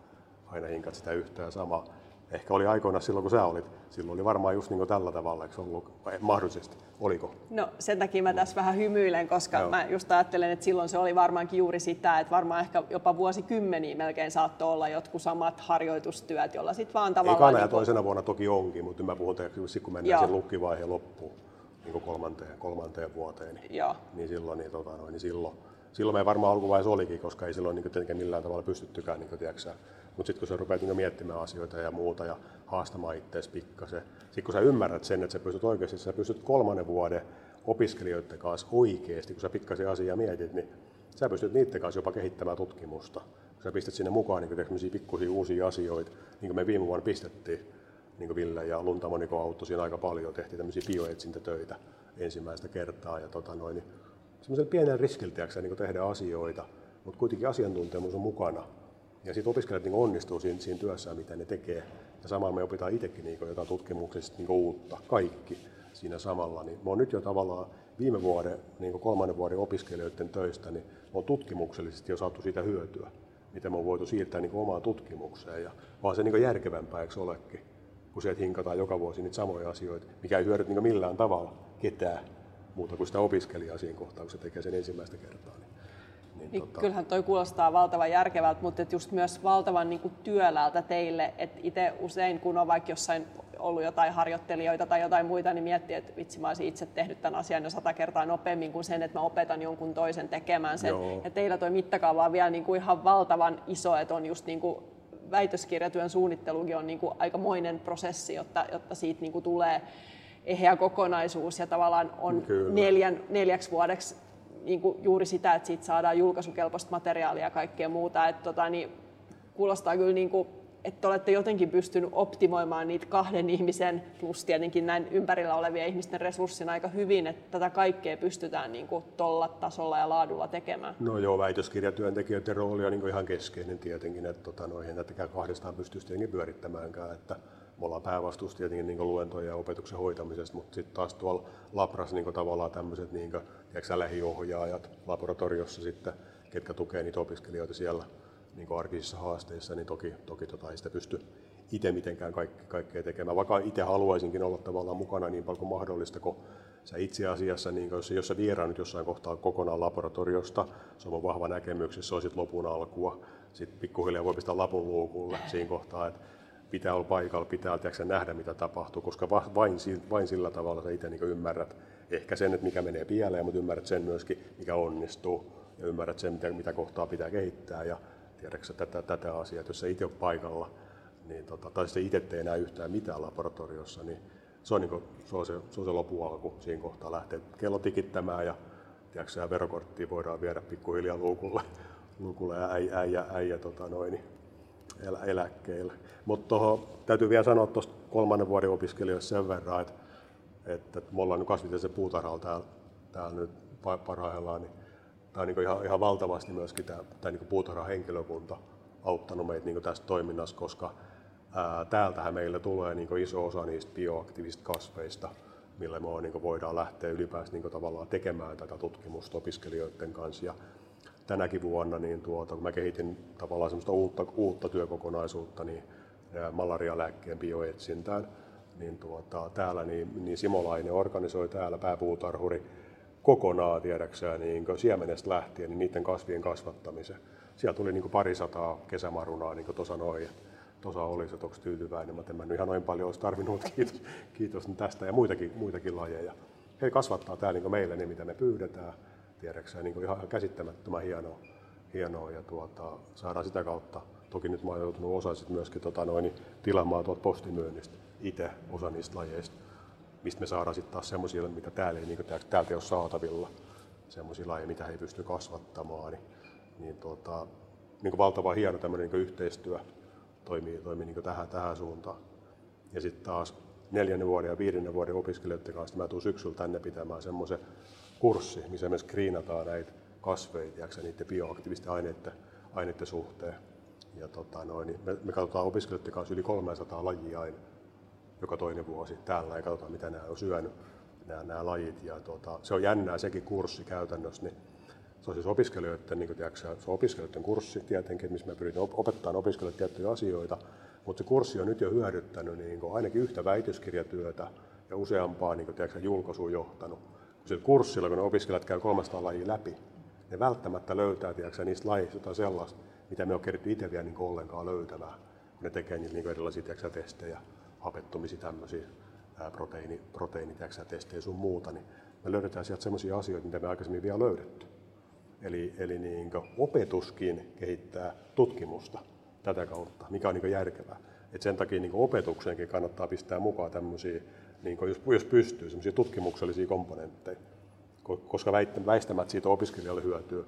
aina hinkat sitä yhtään samaa ehkä oli aikoina silloin, kun sä olit. Silloin oli varmaan just niin tällä tavalla, eikö ollut mahdollisesti? Oliko? No sen takia mä tässä vähän hymyilen, koska Joo. mä just ajattelen, että silloin se oli varmaankin juuri sitä, että varmaan ehkä jopa vuosikymmeniä melkein saattoi olla jotkut samat harjoitustyöt, jolla sitten vaan tavallaan... Ekana ja niin toisena vuonna toki onkin, mutta mä puhun tietysti, kun mennään sen lukkivaiheen loppuun, niin kuin kolmanteen, kolmanteen vuoteen, niin, Joo. niin silloin, niin, tota, niin silloin, silloin me varmaan alkuvaiheessa olikin, koska ei silloin niin tietenkään millään tavalla pystyttykään niin tiedätkö, mutta sitten kun sä rupeat niin miettimään asioita ja muuta ja haastamaan itseäsi pikkasen, sitten kun sä ymmärrät sen, että sä pystyt oikeasti, sä pystyt kolmannen vuoden opiskelijoiden kanssa oikeasti, kun sä pikkasen asiaa mietit, niin sä pystyt niiden kanssa jopa kehittämään tutkimusta. Kun sä pistät sinne mukaan niin pikkusia uusia asioita, niin kuin me viime vuonna pistettiin, niin kuin Ville ja Luntamoniko auttoi siinä aika paljon, tehtiin tämmöisiä bioetsintätöitä ensimmäistä kertaa. Ja tota noin, niin semmoisella pienellä riskillä niin tehdä asioita, mutta kuitenkin asiantuntemus on mukana ja sitten opiskelijat niin onnistuu siinä, siinä työssään, mitä ne tekee. Ja samalla me opitaan itsekin niin jotain tutkimuksesta niin uutta, kaikki siinä samalla. Niin me on nyt jo tavallaan viime vuoden, niin kolmannen vuoden opiskelijoiden töistä, niin on tutkimuksellisesti jo saatu siitä hyötyä, mitä me on voitu siirtää niin omaan tutkimukseen. Ja vaan se niin järkevämpää, eikö olekin, kun sieltä hinkataan joka vuosi niitä samoja asioita, mikä ei hyödy niin millään tavalla ketään muuta kuin sitä opiskelijaa siinä kohtaa, kun se tekee sen ensimmäistä kertaa. Niin niin, tota... Kyllähän toi kuulostaa valtavan järkevältä, mutta et just myös valtavan niin kuin työläältä teille, että itse usein kun on vaikka jossain ollut jotain harjoittelijoita tai jotain muita, niin miettii, että vitsi mä olisin itse tehnyt tämän asian jo sata kertaa nopeammin kuin sen, että mä opetan jonkun toisen tekemään sen. Joo. Ja teillä toi mittakaava on vielä niin kuin ihan valtavan iso, että on just niin kuin väitöskirjatyön suunnittelukin on niin kuin aikamoinen prosessi, jotta, jotta siitä niin kuin tulee eheä kokonaisuus ja tavallaan on neljän, neljäksi vuodeksi niin kuin juuri sitä, että siitä saadaan julkaisukelpoista materiaalia ja kaikkea muuta. Että tota, niin kuulostaa kyllä, niin kuin, että olette jotenkin pystynyt optimoimaan niitä kahden ihmisen plus tietenkin näin ympärillä olevien ihmisten resurssin aika hyvin, että tätä kaikkea pystytään niin kuin tolla tasolla ja laadulla tekemään. No joo, väitöskirjatyöntekijöiden rooli on niin ihan keskeinen tietenkin, että tota, no, eihän tätäkään kahdestaan pystyisi tietenkin pyörittämäänkään, että me ollaan päävastuussa tietenkin niin luentojen ja opetuksen hoitamisesta, mutta sitten taas tuolla Labras niin tavallaan tämmöiset niin lähiohjaajat laboratoriossa sitten, ketkä tukee niitä opiskelijoita siellä, niin arkisissa haasteissa, niin toki, toki tota, ei sitä pysty itse mitenkään kaikki, kaikkea tekemään, vaikka itse haluaisinkin olla tavallaan mukana niin paljon kuin mahdollista, kun sä itse asiassa, niin jos, jos sä vieraannut jossain kohtaa kokonaan laboratoriosta, se on vahva näkemyksessä, se on sitten lopun alkua, sitten pikkuhiljaa voi pistää lapun luukulle siinä kohtaa, että pitää olla paikalla, pitää tiedätkö, nähdä mitä tapahtuu, koska vain, vain sillä tavalla sä itse niin ymmärrät ehkä sen, että mikä menee pieleen, mutta ymmärrät sen myöskin, mikä onnistuu ja ymmärrät sen, mitä, mitä kohtaa pitää kehittää ja tiedätkö tätä, tätä asiaa, että jos sä itse on paikalla, niin tota, tai sitten itse tee enää yhtään mitään laboratoriossa, niin se on, niin kuin, se, on se, se, on se lopualku siinä kohtaa lähtee kello tikittämään ja tiedätkö, verokorttia voidaan viedä pikkuhiljaa luukulle, luukulle ja äijä, äijä, äijä tota noin, elä, eläkkeelle. Mutta täytyy vielä sanoa tuosta kolmannen vuoden opiskelijoista sen verran, että, että, me ollaan nyt kasvitieteellisen puutarhalla täällä, täällä nyt parhaillaan, niin tämä on niin ihan, ihan valtavasti myöskin tämä, tämä niin puutarhan henkilökunta auttanut meitä niin tässä toiminnassa, koska ää, täältähän meillä tulee niin iso osa niistä bioaktiivisista kasveista, millä me on, niin voidaan lähteä ylipäänsä niin tavallaan tekemään tätä tutkimusta opiskelijoiden kanssa. Ja tänäkin vuonna, niin tuota, kun mä kehitin tavallaan semmoista uutta, uutta työkokonaisuutta, niin malarialääkkeen bioetsintään, niin tuota, täällä niin, niin Simolainen organisoi täällä pääpuutarhuri kokonaan, tiedäksään, niin siemenestä lähtien, niin niiden kasvien kasvattamisen. Siellä tuli niin pari sataa kesämarunaa, niin kuin tuossa noin. Tuossa oli se, onko tyytyväinen. Mä en ihan noin paljon olisi tarvinnut, kiitos, kiitos tästä ja muitakin, muitakin lajeja. He kasvattaa täällä niin meille ne, mitä me pyydetään, tiedäksään, niin ihan käsittämättömän hienoa, hienoa ja tuota, saadaan sitä kautta. Toki nyt mä oon joutunut osa sit myöskin tota noin, tilaamaan tuolta postimyynnistä itse osa niistä lajeista mistä me saadaan sitten taas semmoisia, mitä täällä ei, niin täältä ei ole saatavilla, semmoisia lajeja, mitä he ei pysty kasvattamaan, niin, niin, tota, niin valtava hieno tämmöinen niin yhteistyö toimii, toimii niin tähän, tähän suuntaan. Ja sitten taas neljännen vuoden ja viidennen vuoden opiskelijoiden kanssa mä tuun syksyllä tänne pitämään semmoisen kurssi, missä me screenataan näitä kasveja ja niiden bioaktiivisten aineiden, aineiden suhteen. Ja tota noin, niin me, me katsotaan opiskelijoiden kanssa yli 300 lajia aina joka toinen vuosi täällä ja katsotaan, mitä nämä on syönyt, nämä, nämä lajit. Ja tuota, se on jännää sekin kurssi käytännössä. Niin se on siis opiskelijoiden, niin tiedätkö, se on opiskelijoiden kurssi tietenkin, missä me pyritään opettamaan opiskelijoille tiettyjä asioita, mutta se kurssi on nyt jo hyödyttänyt niin kuin ainakin yhtä väitöskirjatyötä ja useampaa niin kuin, julkaisua johtanut. Sillä kurssilla, kun ne opiskelijat käy 300 lajia läpi, ne välttämättä löytää tiedätkö, niistä lajeista jotain sellaista, mitä me on keritty itse vielä niin ollenkaan löytämään, kun ne tekee niitä niin erilaisia tiedätkö, testejä hapettumisia tämmöisiä, proteiini, proteiinitestejä sun muuta, niin me löydetään sieltä sellaisia asioita, mitä me aikaisemmin vielä löydetty. Eli, eli niin opetuskin kehittää tutkimusta tätä kautta, mikä on niin järkevää. Et sen takia niin opetukseenkin kannattaa pistää mukaan tämmöisiä, niin jos, jos pystyy, semmoisia tutkimuksellisia komponentteja, koska väistämättä siitä opiskelijalle hyötyy.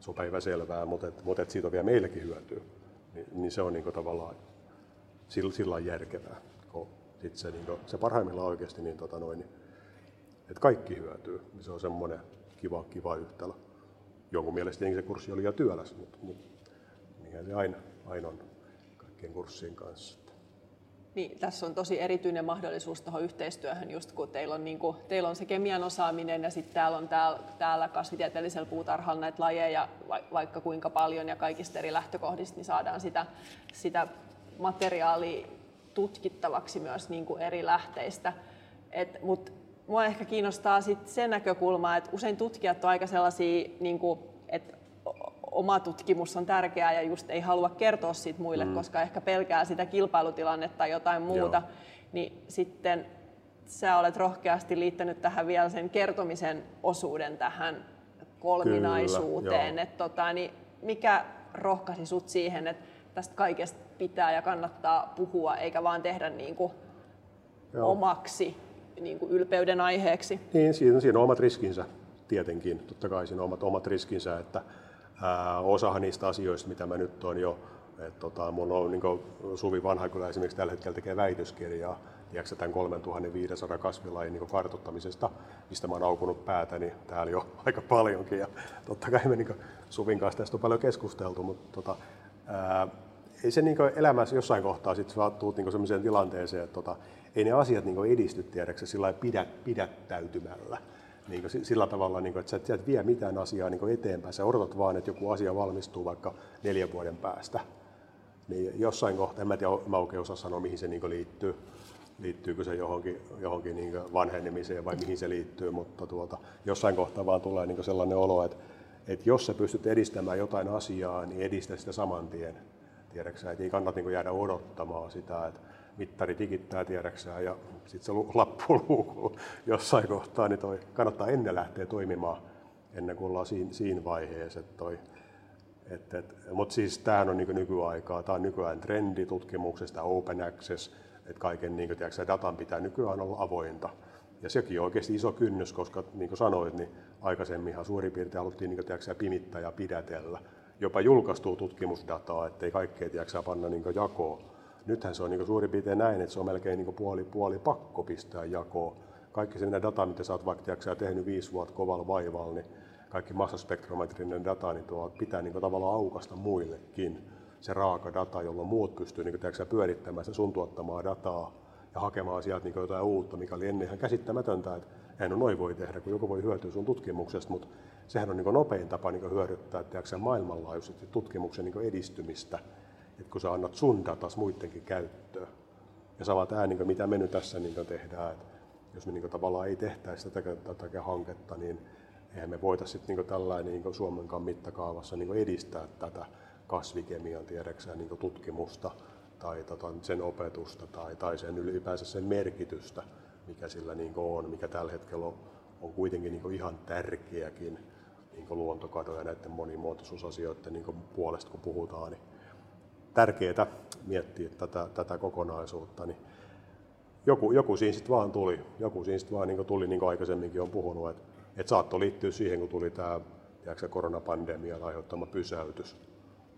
Se on päiväselvää, mutta, et, mutta et siitä on vielä meillekin hyötyä. Niin, niin se on niin tavallaan sillä, sillä järkevää. Kun sit se, niin kuin, se parhaimmillaan oikeasti, niin, tota noin, niin, että kaikki hyötyy. Niin se on semmoinen kiva, kiva yhtälö. Jonkun mielestä se kurssi oli jo työläs, mutta, mutta niin se aina, aina on kaikkien kurssien kanssa. Niin, tässä on tosi erityinen mahdollisuus tuohon yhteistyöhön, just kun teillä on, niin kuin, teillä on se kemian osaaminen ja sitten täällä on täällä, täällä kasvitieteellisellä puutarhalla näitä lajeja vaikka kuinka paljon ja kaikista eri lähtökohdista, niin saadaan sitä, sitä materiaali tutkittavaksi myös niin kuin eri lähteistä. Mutta mua ehkä kiinnostaa sit se näkökulma, että usein tutkijat on aika sellaisia, niin kuin, että oma tutkimus on tärkeää ja just ei halua kertoa siitä muille, mm. koska ehkä pelkää sitä kilpailutilannetta tai jotain muuta. Joo. Niin sitten sä olet rohkeasti liittänyt tähän vielä sen kertomisen osuuden tähän kolminaisuuteen. Kyllä, tota, niin mikä rohkaisi sut siihen, että tästä kaikesta pitää ja kannattaa puhua, eikä vaan tehdä niin kuin omaksi niin kuin ylpeyden aiheeksi. Niin, siinä, siinä on omat riskinsä tietenkin, totta kai siinä on omat, omat riskinsä, että ää, osahan niistä asioista, mitä mä nyt on jo, että tota, mun on niin Suvi Vanhakylä esimerkiksi tällä hetkellä tekee väitöskirjaa, tiedätkö, tämän 3500 kasvilajin niin kartottamisesta, mistä mä oon aukunut päätäni täällä jo aika paljonkin. Ja totta kai me niin Suvin kanssa tästä on paljon keskusteltu, mutta tota, ää, ei se niin elämässä jossain kohtaa sitten sä tuut niin sellaiseen tilanteeseen, että tota, ei ne asiat niin edisty tiedäksä sillä pidät, pidättäytymällä. niin sillä tavalla, niin kuin, että sä et, sä et vie mitään asiaa niin eteenpäin. Sä odotat vaan, että joku asia valmistuu vaikka neljän vuoden päästä. Niin jossain kohtaa, en mä tiedä, mä oikein osaa sanoa, mihin se niin liittyy. Liittyykö se johonkin, johonkin niin vanhenemiseen vai mihin se liittyy, mutta tuota, jossain kohtaa vaan tulee niin sellainen olo, että, että jos sä pystyt edistämään jotain asiaa, niin edistä sitä saman tien. Tiedäksä, että ei kannata niin jäädä odottamaan sitä, että mittari digittää tiedäksään ja sitten se lappu luukuu jossain kohtaa, niin toi kannattaa ennen lähteä toimimaan ennen kuin ollaan siinä, siinä vaiheessa. Että toi, Mutta siis tämähän on niin nykyaikaa, tämä on nykyään trendi tutkimuksesta, open access, että kaiken niin kuin, tiedätkö, datan pitää nykyään olla avointa. Ja sekin on oikeasti iso kynnys, koska niin kuin sanoit, niin aikaisemminhan suurin piirtein haluttiin niin kuin, tiedätkö, pimittää ja pidätellä. Jopa julkaistuu tutkimusdataa, ettei kaikkea tiedätkö, panna niin jakoon nythän se on niin suurin piirtein näin, että se on melkein niin puoli, puoli pakko pistää jakoon. Kaikki se data, mitä sä oot vaikka tiiäksä, tehnyt viisi vuotta kovalla vaivalla, niin kaikki massaspektrometrinen data, niin tuo pitää niin tavallaan aukasta muillekin. Se raaka data, jolloin muut pystyy niin tiiäksä, pyörittämään sitä sun tuottamaa dataa ja hakemaan sieltä niin jotain uutta, mikä oli ennen ihan käsittämätöntä, että eihän no noin voi tehdä, kun joku voi hyötyä sun tutkimuksesta, mutta sehän on niin nopein tapa niin hyödyttää tiiäksä, maailmanlaajuisesti tutkimuksen niin edistymistä että kun sä annat sun datas muidenkin käyttöön. Ja sama tämä, niin mitä me nyt tässä niin tehdään, että jos me niin tavallaan ei tehtäisi tätä, tätä hanketta, niin eihän me voitaisiin niin tällainen niin Suomenkaan mittakaavassa niin edistää tätä kasvikemian tiedäksään niin tutkimusta tai tota, sen opetusta tai, tai sen ylipäänsä sen merkitystä, mikä sillä niin on, mikä tällä hetkellä on, on kuitenkin niin ihan tärkeäkin niin luontokadon ja näiden monimuotoisuusasioiden niin puolesta, kun puhutaan. Niin tärkeää miettiä tätä, tätä kokonaisuutta, niin joku, joku siinä sitten vaan tuli. Joku siinä sitten vaan niin tuli, niin kuin aikaisemminkin on puhunut, että, että saattoi liittyä siihen, kun tuli tämä tiedätkö, koronapandemian aiheuttama pysäytys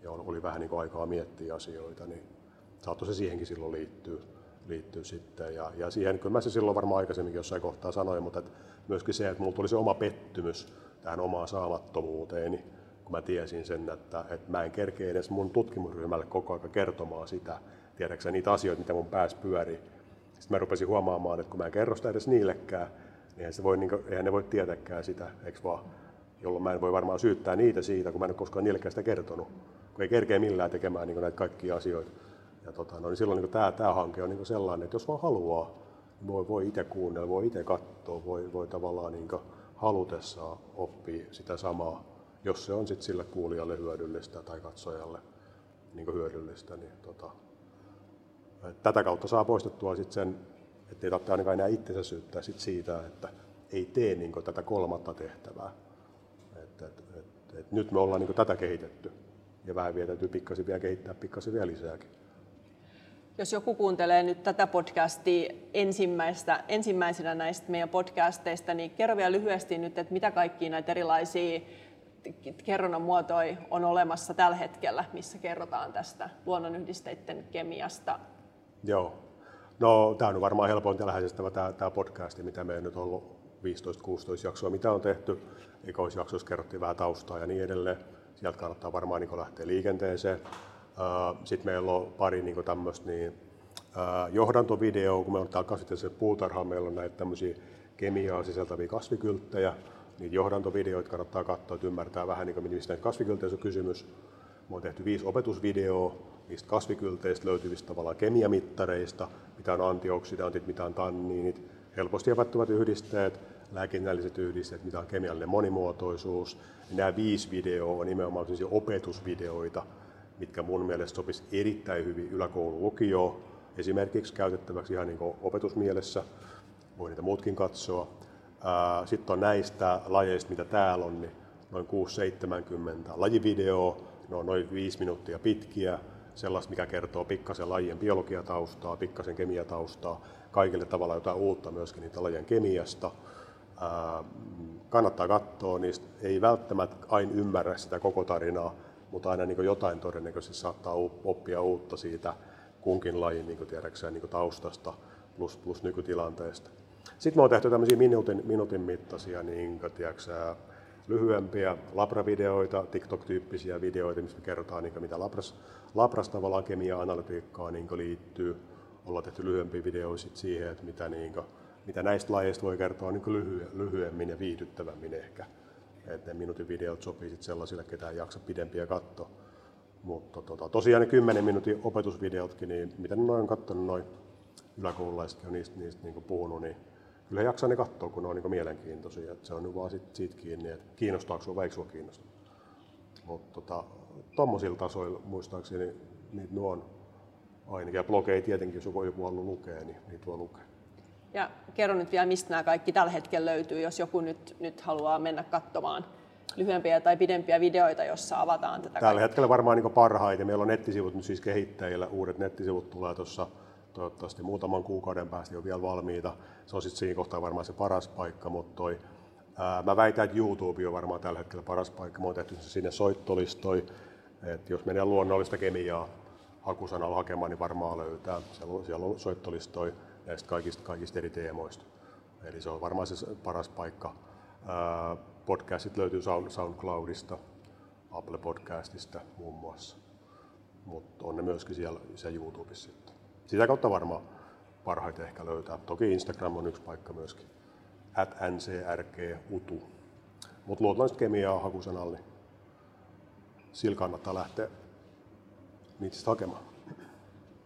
ja oli vähän niin aikaa miettiä asioita, niin saattoi se siihenkin silloin liittyä, liittyä sitten. Ja, ja siihen, kyllä mä se silloin varmaan aikaisemminkin jossain kohtaa sanoin, mutta myöskin se, että mulla tuli se oma pettymys tähän omaan saamattomuuteen, kun mä tiesin sen, että, että mä en kerkeä edes mun tutkimusryhmälle koko ajan kertomaan sitä, tiedäksä niitä asioita, mitä mun päässä pyörii. Sitten mä rupesin huomaamaan, että kun mä en kerro sitä edes niillekään, niin eihän, se voi, niin kuin, eihän ne voi tietääkään sitä, eikö vaan? Jolloin mä en voi varmaan syyttää niitä siitä, kun mä en ole koskaan niillekään sitä kertonut, kun ei kerkeä millään tekemään niin näitä kaikkia asioita. Ja tota, no, niin silloin niin tämä, tämä hanke on niin sellainen, että jos vaan haluaa, niin voi, voi itse kuunnella, voi itse katsoa, voi, voi tavallaan niin halutessaan oppia sitä samaa jos se on sitten sille kuulijalle hyödyllistä tai katsojalle niin hyödyllistä, niin tota, tätä kautta saa poistettua sit sen, ettei tarvitse ainakaan enää itsensä syyttää sit siitä, että ei tee niin tätä kolmatta tehtävää. Et, et, et, et nyt me ollaan niin tätä kehitetty ja vähän vielä täytyy pikkasen vielä kehittää pikkasen vielä lisääkin. Jos joku kuuntelee nyt tätä podcastia ensimmäistä, ensimmäisenä näistä meidän podcasteista, niin kerro vielä lyhyesti nyt, että mitä kaikkia näitä erilaisia kerronnan muotoja on olemassa tällä hetkellä, missä kerrotaan tästä luonnonyhdisteiden kemiasta? Joo. No, tämä on varmaan helpointa lähestyttävä tämä, tämä podcast, mitä meillä nyt ollut 15-16 jaksoa, mitä on tehty. Ekoisjaksossa kerrottiin vähän taustaa ja niin edelleen. Sieltä kannattaa varmaan niin lähteä liikenteeseen. Sitten meillä on pari niin tämmöistä niin, johdantovideoa, kun me on täällä kasvitieteellisessä puutarhaa, meillä on näitä tämmöisiä kemiaa sisältäviä kasvikylttejä, niitä johdantovideoita kannattaa katsoa, että ymmärtää vähän, niin mistä kasvikylteissä on kysymys. Me on tehty viisi opetusvideoa niistä kasvikylteistä löytyvistä tavallaan kemiamittareista, mitä on antioksidantit, mitä on tanniinit, helposti epättyvät yhdisteet, lääkinnälliset yhdisteet, mitä on kemiallinen monimuotoisuus. Ja nämä viisi videoa on nimenomaan opetusvideoita, mitkä mun mielestä sopisi erittäin hyvin yläkoulun lukioon, esimerkiksi käytettäväksi ihan niin opetusmielessä. Voi niitä muutkin katsoa. Sitten on näistä lajeista, mitä täällä on, niin noin 6-70 lajivideoa, ne on noin 5 minuuttia pitkiä, sellaista, mikä kertoo pikkasen lajien biologiataustaa, pikkasen kemiataustaa, kaikille tavalla jotain uutta myöskin niitä lajien kemiasta. kannattaa katsoa, niistä ei välttämättä aina ymmärrä sitä koko tarinaa, mutta aina niin jotain todennäköisesti saattaa oppia uutta siitä kunkin lajin niin tiedäkseen, niin taustasta plus, plus nykytilanteesta. Sitten me on tehty tämmöisiä minuutin, minuutin mittaisia, niin, tiedätkö, lyhyempiä labravideoita, TikTok-tyyppisiä videoita, missä me kerrotaan, niin, mitä labras, labras tavallaan kemia-analytiikkaan niin, liittyy. Ollaan tehty lyhyempiä videoita siihen, että mitä, niin, mitä näistä lajeista voi kertoa niin lyhy- lyhyemmin ja viihdyttävämmin ehkä. Että ne minuutin videot sopii sit sellaisille, ketä ei jaksa pidempiä katsoa. Mutta tota, tosiaan ne 10 minuutin opetusvideotkin, niin mitä noin on katsonut noin yläkoululaisetkin on niistä, niistä niin puhunut, niin kyllä jaksaa ne katsoa, kun ne on niin mielenkiintoisia. Et se on vaan sit siitä kiinni, että kiinnostaako sinua vai eikö sinua. Mutta tota, tuommoisilla tasoilla muistaakseni niitä nuo on ainakin. Ja blogeja tietenkin, jos joku haluaa lukea, niin niitä voi lukea. Ja kerro nyt vielä, mistä nämä kaikki tällä hetkellä löytyy, jos joku nyt, nyt haluaa mennä katsomaan lyhyempiä tai pidempiä videoita, jossa avataan tätä. Tällä hetkellä varmaan niin parhaiten. Meillä on nettisivut nyt siis kehittäjillä. Uudet nettisivut tulee tuossa toivottavasti muutaman kuukauden päästä jo vielä valmiita. Se on sitten siinä kohtaa varmaan se paras paikka, mutta toi, ää, mä väitän, että YouTube on varmaan tällä hetkellä paras paikka. Mä oon tehty se sinne soittolistoi, että jos menee luonnollista kemiaa hakusanalla hakemaan, niin varmaan löytää. Siellä on, siellä on soittolistoi näistä kaikista, kaikista eri teemoista. Eli se on varmaan se paras paikka. Podcastit löytyy SoundCloudista, Apple Podcastista muun muassa, mutta on ne myöskin siellä, siellä YouTubessa sitten. Sitä kautta varmaan parhaiten ehkä löytää. Toki Instagram on yksi paikka myöskin. At ncrgutu. Mutta luonnollisesti kemiaa hakusanalla, niin sillä kannattaa lähteä niitä hakemaan.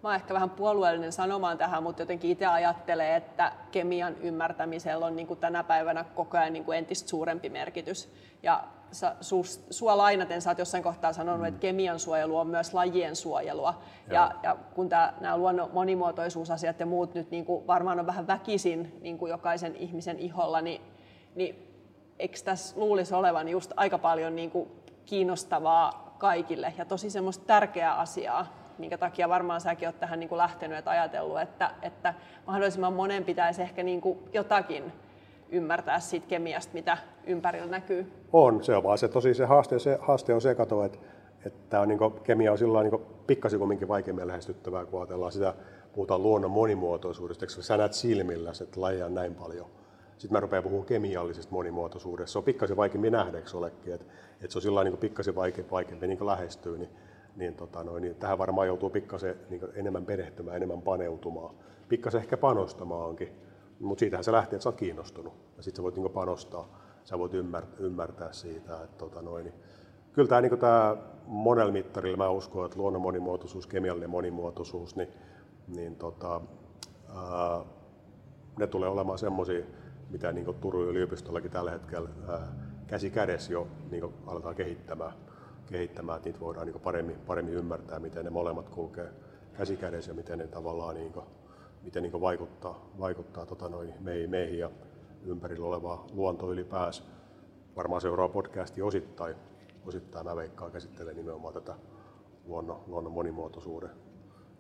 Mä oon ehkä vähän puolueellinen sanomaan tähän, mutta jotenkin itse ajattelee, että kemian ymmärtämisellä on niin kuin tänä päivänä koko ajan niin kuin entistä suurempi merkitys. Ja sä, su, sua lainaten sä oot jossain kohtaa sanonut, mm. että kemian suojelu on myös lajien suojelua. Ja, ja kun tää, nämä luonnon monimuotoisuusasiat ja muut nyt niin kuin varmaan on vähän väkisin niin kuin jokaisen ihmisen iholla, niin, niin eikö tässä luulisi olevan just aika paljon niin kuin kiinnostavaa kaikille ja tosi semmoista tärkeää asiaa minkä takia varmaan säkin olet tähän niin kuin lähtenyt, että ajatellut, että, että mahdollisimman monen pitäisi ehkä niin kuin jotakin ymmärtää siitä kemiasta, mitä ympärillä näkyy. On, se on vaan se tosi se haaste, se haaste on se kato, että, että on, niin kuin, kemia on sillä niin pikkasen kumminkin vaikeammin lähestyttävää, kun ajatellaan sitä, puhutaan luonnon monimuotoisuudesta, eikö sä näet silmillä, että lajeja on näin paljon. Sitten mä rupean puhumaan kemiallisesta monimuotoisuudesta. Se on pikkasen vaikeammin nähdä, eikö olekin, että, että se on sillä niin pikkasen vaikeampi, vaikeampi niin lähestyä. Niin niin, tota noin, niin tähän varmaan joutuu pikkasen niin enemmän perehtymään, enemmän paneutumaan. Pikkasen ehkä panostamaankin, mutta siitähän se lähtee, että sä oot kiinnostunut ja sitten sä voit niin panostaa, sä voit ymmärtää, ymmärtää siitä. Että, tota noin, niin, kyllä tämä, niin monella mittarilla, mä uskon, että luonnon monimuotoisuus, kemiallinen monimuotoisuus, niin, niin tota, ää, ne tulee olemaan semmoisia, mitä niin Turun yliopistollakin tällä hetkellä ää, käsi kädessä jo niin aletaan kehittämään kehittämään, että niitä voidaan niin paremmin, paremmin ymmärtää, miten ne molemmat kulkee käsikädessä ja miten ne tavallaan niin kuin, miten niin vaikuttaa, vaikuttaa tota noin, meihin, meihin ja ympärillä olevaa luonto ylipäänsä. Varmaan seuraava podcasti osittain, osittain mä veikkaan käsittelee nimenomaan tätä luonnon, luonnon monimuotoisuuden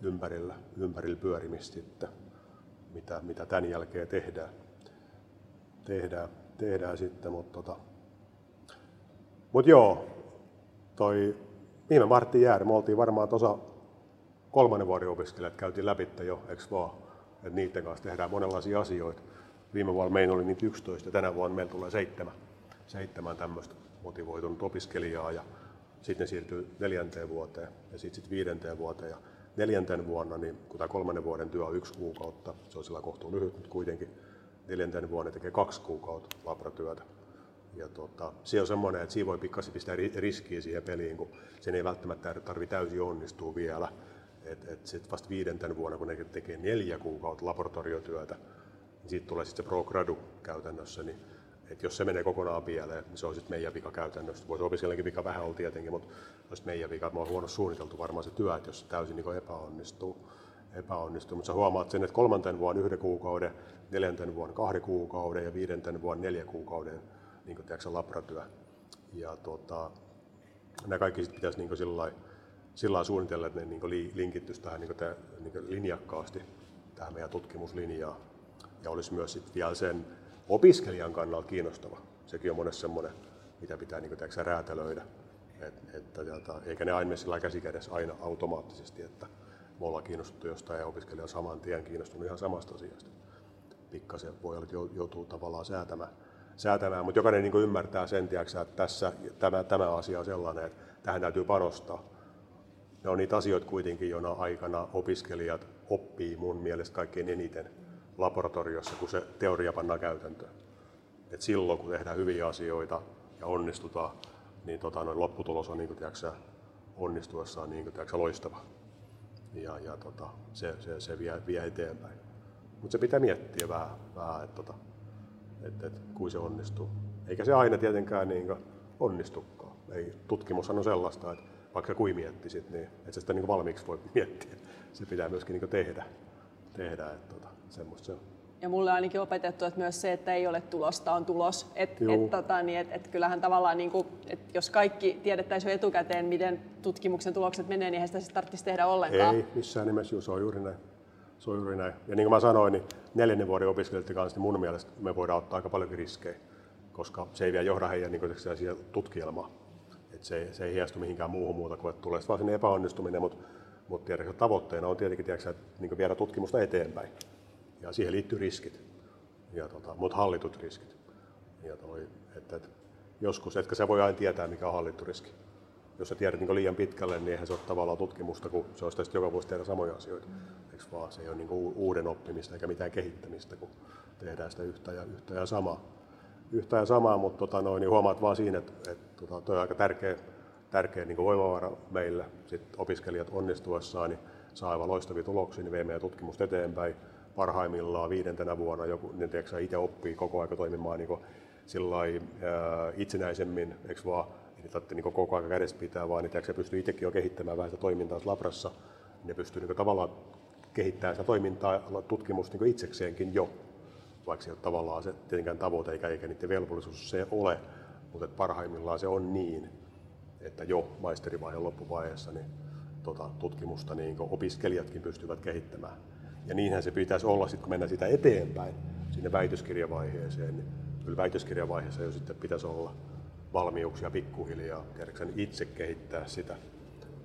ympärillä, ympärillä pyörimistä sitten, mitä, mitä tämän jälkeen tehdään. Tehdään, tehdään sitten, mutta tota, mut joo, toi viime Martti Jäär, me oltiin varmaan tuossa kolmannen vuoden opiskelijat, käytiin läpi jo, eikö vaan? Että niiden kanssa tehdään monenlaisia asioita. Viime vuonna meillä oli niitä 11 ja tänä vuonna meillä tulee seitsemän, seitsemän tämmöistä motivoitunut opiskelijaa ja sitten ne siirtyy neljänteen vuoteen ja sitten sit viidenteen vuoteen. Ja neljänten vuonna, niin kun tämä kolmannen vuoden työ on yksi kuukautta, se on sillä kohtuu lyhyt, mutta kuitenkin neljänten vuonna tekee kaksi kuukautta labratyötä ja tota, se on semmoinen, että siinä voi pikkasen pistää riskiä siihen peliin, kun sen ei välttämättä tarvi täysin onnistua vielä. Et, et sit vasta viidenten vuonna, kun ne tekee neljä kuukautta laboratoriotyötä, niin siitä tulee sitten se pro gradu käytännössä. Niin, et jos se menee kokonaan pieleen, niin se on sitten meidän vika käytännössä. Voisi opiskelijankin vika vähän olla tietenkin, mutta olisi meidän vika, että me on huono suunniteltu varmaan se työ, että jos se täysin niin epäonnistuu. epäonnistuu. Mutta sä huomaat sen, että kolmanten vuonna yhden kuukauden, neljänten vuonna kahden kuukauden ja viidenten vuonna neljä kuukauden niin kuin, tiedätkö, labratyö. Ja tuota, nämä kaikki sit pitäisi niin sillä sillä suunnitella, että ne niin linkittyisi tähän niin te, niin linjakkaasti tähän meidän tutkimuslinjaan. Ja olisi myös sit vielä sen opiskelijan kannalta kiinnostava. Sekin on monessa semmoinen, mitä pitää niin tiedätkö, räätälöidä. Et, että, jota, eikä ne aina sillä käsikädessä aina automaattisesti, että me ollaan kiinnostuttu jostain ja opiskelija saman tien kiinnostunut ihan samasta asiasta. Pikkasen voi olla, joutuu tavallaan säätämään säätämään, mutta jokainen niin ymmärtää sen, tiiäksä, että tässä tämä, tämä asia on sellainen, että tähän täytyy panostaa. Ne on niitä asioita kuitenkin, jona aikana opiskelijat oppii mun mielestä kaikkein eniten laboratoriossa, kun se teoria pannaan käytäntöön. Et silloin, kun tehdään hyviä asioita ja onnistutaan, niin tota, noin lopputulos on niin kuin, tiedätkö, onnistuessaan niin kuin, tiedätkö, loistava. Ja, ja tota, se, se, se vie, vie eteenpäin. Mutta se pitää miettiä vähän, vähän että tota, et, et, kuin se onnistuu. Eikä se aina tietenkään niin onnistukaan. Ei, tutkimushan on sellaista, että vaikka kuin miettisit, niin et sitä niin valmiiksi voi miettiä. Se pitää myöskin niin tehdä. tehdä että tota, semmoista se on. Ja mulle ainakin opetettu, että myös se, että ei ole tulosta, on tulos. Et, et, tota, niin, et, et kyllähän tavallaan, niin kuin, et jos kaikki tiedettäisiin jo etukäteen, miten tutkimuksen tulokset menee, niin eihän sitä tarvitsisi tehdä ollenkaan. Ei, missään nimessä, se on juuri näin. Se on juuri näin. Ja niin kuin mä sanoin, niin neljännen vuoden opiskelijoiden kanssa niin mun mielestä me voidaan ottaa aika paljonkin riskejä, koska se ei vielä johda heidän niin siihen tutkielmaan. Et se, se ei heijastu mihinkään muuhun muuta kuin, että tulee vaan sinne epäonnistuminen, mutta, tiedätkö, tavoitteena on tietenkin tiedätkö, että niin viedä tutkimusta eteenpäin. Ja siihen liittyy riskit, ja tota, mutta hallitut riskit. Ja toi, että, että joskus, etkä sä voi aina tietää, mikä on hallittu riski. Jos sä tiedät niin liian pitkälle, niin eihän se ole tavallaan tutkimusta, kun se olisi joka vuosi tehdä samoja asioita. Eikö vaan? Se ei ole niin uuden oppimista eikä mitään kehittämistä, kun tehdään sitä yhtä ja, yhtä ja samaa. Yhtä ja samaa, mutta tota, noin, niin huomaat vaan siinä, että, että tota, toi on aika tärkeä, tärkeä niin voimavara meille. Sitten opiskelijat onnistuessaan niin saa aivan loistavia tuloksia, niin vie meidän tutkimusta eteenpäin parhaimmillaan viidentenä vuonna joku, niin tiedätkö, itse oppii koko ajan toimimaan niin sillai, ää, itsenäisemmin, eikö vaan, ei tarvitse niin koko ajan kädessä pitää, vaan niin tiedätkö, pystyy itsekin jo kehittämään vähän sitä toimintaa labrassa, niin ne pystyy niin tavallaan kehittämään sitä toimintaa, tutkimusta niin itsekseenkin jo, vaikka se ei ole tavallaan se tietenkään tavoite eikä, eikä niiden velvollisuus se ole, mutta parhaimmillaan se on niin, että jo maisterivaiheen loppuvaiheessa niin tota, tutkimusta niin opiskelijatkin pystyvät kehittämään. Ja niinhän se pitäisi olla sitten, kun mennään sitä eteenpäin sinne väitöskirjavaiheeseen. Niin kyllä väitöskirjavaiheessa jo sitten pitäisi olla valmiuksia pikkuhiljaa, tiedätkö, itse kehittää sitä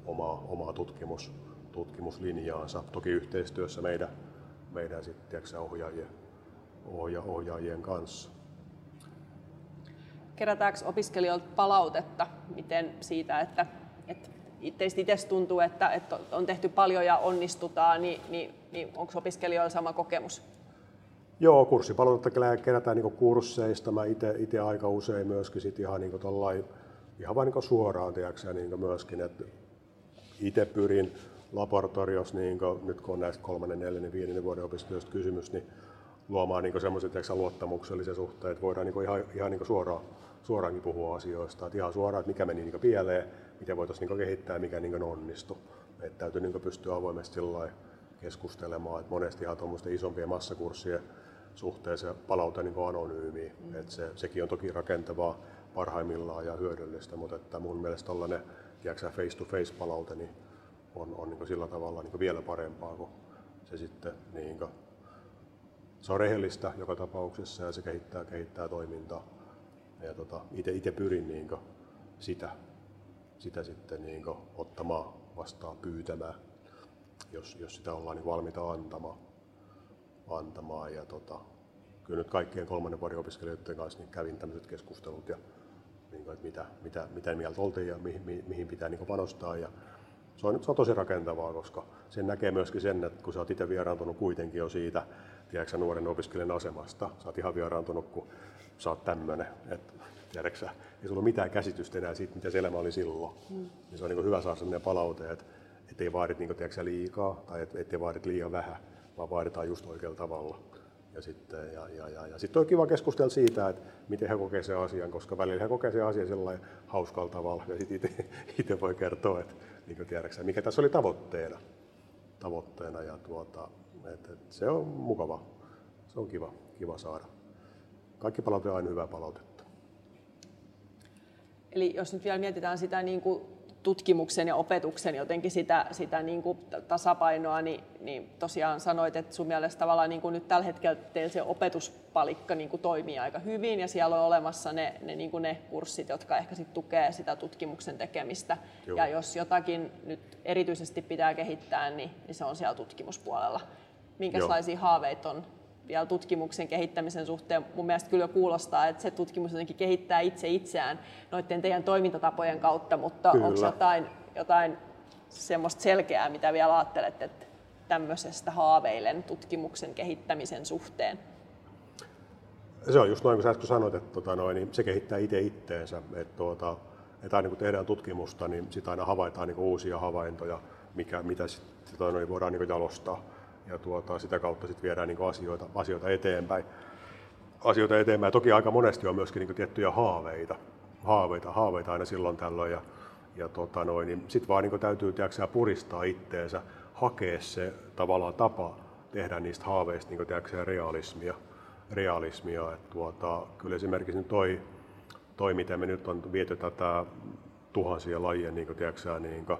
omaa, omaa tutkimus, tutkimuslinjaansa. Toki yhteistyössä meidän, meidän sitten, tiedätkö, ohjaajien, ohja, ohjaajien kanssa. Kerätäänkö opiskelijoilta palautetta miten siitä, että, että teistä itse tuntuu, että, että on tehty paljon ja onnistutaan, niin, niin, niin onko opiskelijoilla sama kokemus? Joo, kurssipalautetta kerätään niin kursseista. Mä itse aika usein myöskin sit ihan, niin tollai, ihan vain niin suoraan tiedätkö, niin myöskin, että itse pyrin laboratoriossa, niin kuin, nyt kun on näistä kolmannen, neljännen, viidennen vuoden opiskelijoista kysymys, niin luomaan niin semmoiset luottamuksellisia suhteet, että voidaan niin ihan, ihan niin suoraan, suoraankin puhua asioista, että ihan suoraan, että mikä meni niin pieleen, miten voitaisiin niin kehittää, mikä niin onnistu. Että täytyy niin pystyä avoimesti keskustelemaan, että monesti ihan tuommoisten isompien massakurssien suhteen se palaute niin anonyymi. Mm. Että se, sekin on toki rakentavaa parhaimmillaan ja hyödyllistä, mutta että mun mielestä tällainen face-to-face palaute niin on, on niin sillä tavalla niin vielä parempaa kuin se sitten niin kuin, se on rehellistä joka tapauksessa ja se kehittää, kehittää toimintaa. Ja tota, itse pyrin niin sitä sitä sitten niin ottamaan vastaan pyytämään, jos, jos sitä ollaan niin valmiita antamaan. Antamaan. Ja tota, kyllä nyt kaikkien kolmannen vuoden opiskelijoiden kanssa niin kävin tämmöiset keskustelut, ja, niin kuin, että mitä, mitä, mitä mieltä oltiin ja mihin, mihin pitää niin panostaa. Ja se on, se on tosi rakentavaa, koska sen näkee myöskin sen, että kun sä oot itse vieraantunut kuitenkin jo siitä tiedätkö, nuoren opiskelijan asemasta, sä oot ihan vieraantunut, kun sä oot tämmöinen, että tiedätkö, ei sulla ole mitään käsitystä enää siitä, mitä se elämä oli silloin. Mm. Niin se on niin hyvä saada sellainen palaute, että et ei vaadit niin tiedätkö, liikaa tai et, ettei vaadit liian vähän, vaan vaaditaan just oikealla tavalla. Ja sitten ja, ja, ja, ja sit on kiva keskustella siitä, että miten he kokee sen asian, koska välillä he kokee sen asian sellainen hauskalla tavalla, ja sitten itse voi kertoa, että niin tiedätkö, mikä tässä oli tavoitteena. tavoitteena ja tuota, et, et se on mukava, se on kiva, kiva saada. Kaikki palaute on aina hyvää palautetta. Eli jos nyt vielä mietitään sitä niin kuin tutkimuksen ja opetuksen jotenkin sitä, sitä niin kuin tasapainoa, niin, niin tosiaan sanoit, että sun mielestä tavallaan niin kuin nyt tällä hetkellä teillä se opetuspalikka niin kuin toimii aika hyvin ja siellä on olemassa ne, ne, niin kuin ne kurssit, jotka ehkä sit tukee sitä tutkimuksen tekemistä. Joo. Ja jos jotakin nyt erityisesti pitää kehittää, niin, niin se on siellä tutkimuspuolella. Minkälaisia Joo. haaveita on vielä tutkimuksen kehittämisen suhteen mun mielestä kyllä kuulostaa, että se tutkimus jotenkin kehittää itse itseään noiden teidän toimintatapojen kautta, mutta kyllä. onko jotain, jotain semmoista selkeää, mitä vielä ajattelet, että tämmöisestä haaveilen tutkimuksen kehittämisen suhteen? Se on just noin kuin sä äsken sanoit, että tota noin, niin se kehittää itse itteensä. Että, tuota, että aina kun tehdään tutkimusta, niin sitä aina havaitaan niin uusia havaintoja, mikä, mitä sit, tota noin, voidaan niin jalostaa. Ja tuota, sitä kautta sit viedään niin asioita, asioita eteenpäin. Asioita eteenpäin. Toki aika monesti on myöskin niin tiettyjä haaveita. Haaveita, haaveita aina silloin tällöin. Ja, ja tota noin, niin sitten vaan niin täytyy tiedätkö, puristaa itteensä, hakea se tavallaan tapa tehdä niistä haaveista niin tiedätkö, realismia realismia. Että tuota, kyllä esimerkiksi toi, toi, miten me nyt on viety tätä tuhansia lajien niin tiedätkö, niin kuin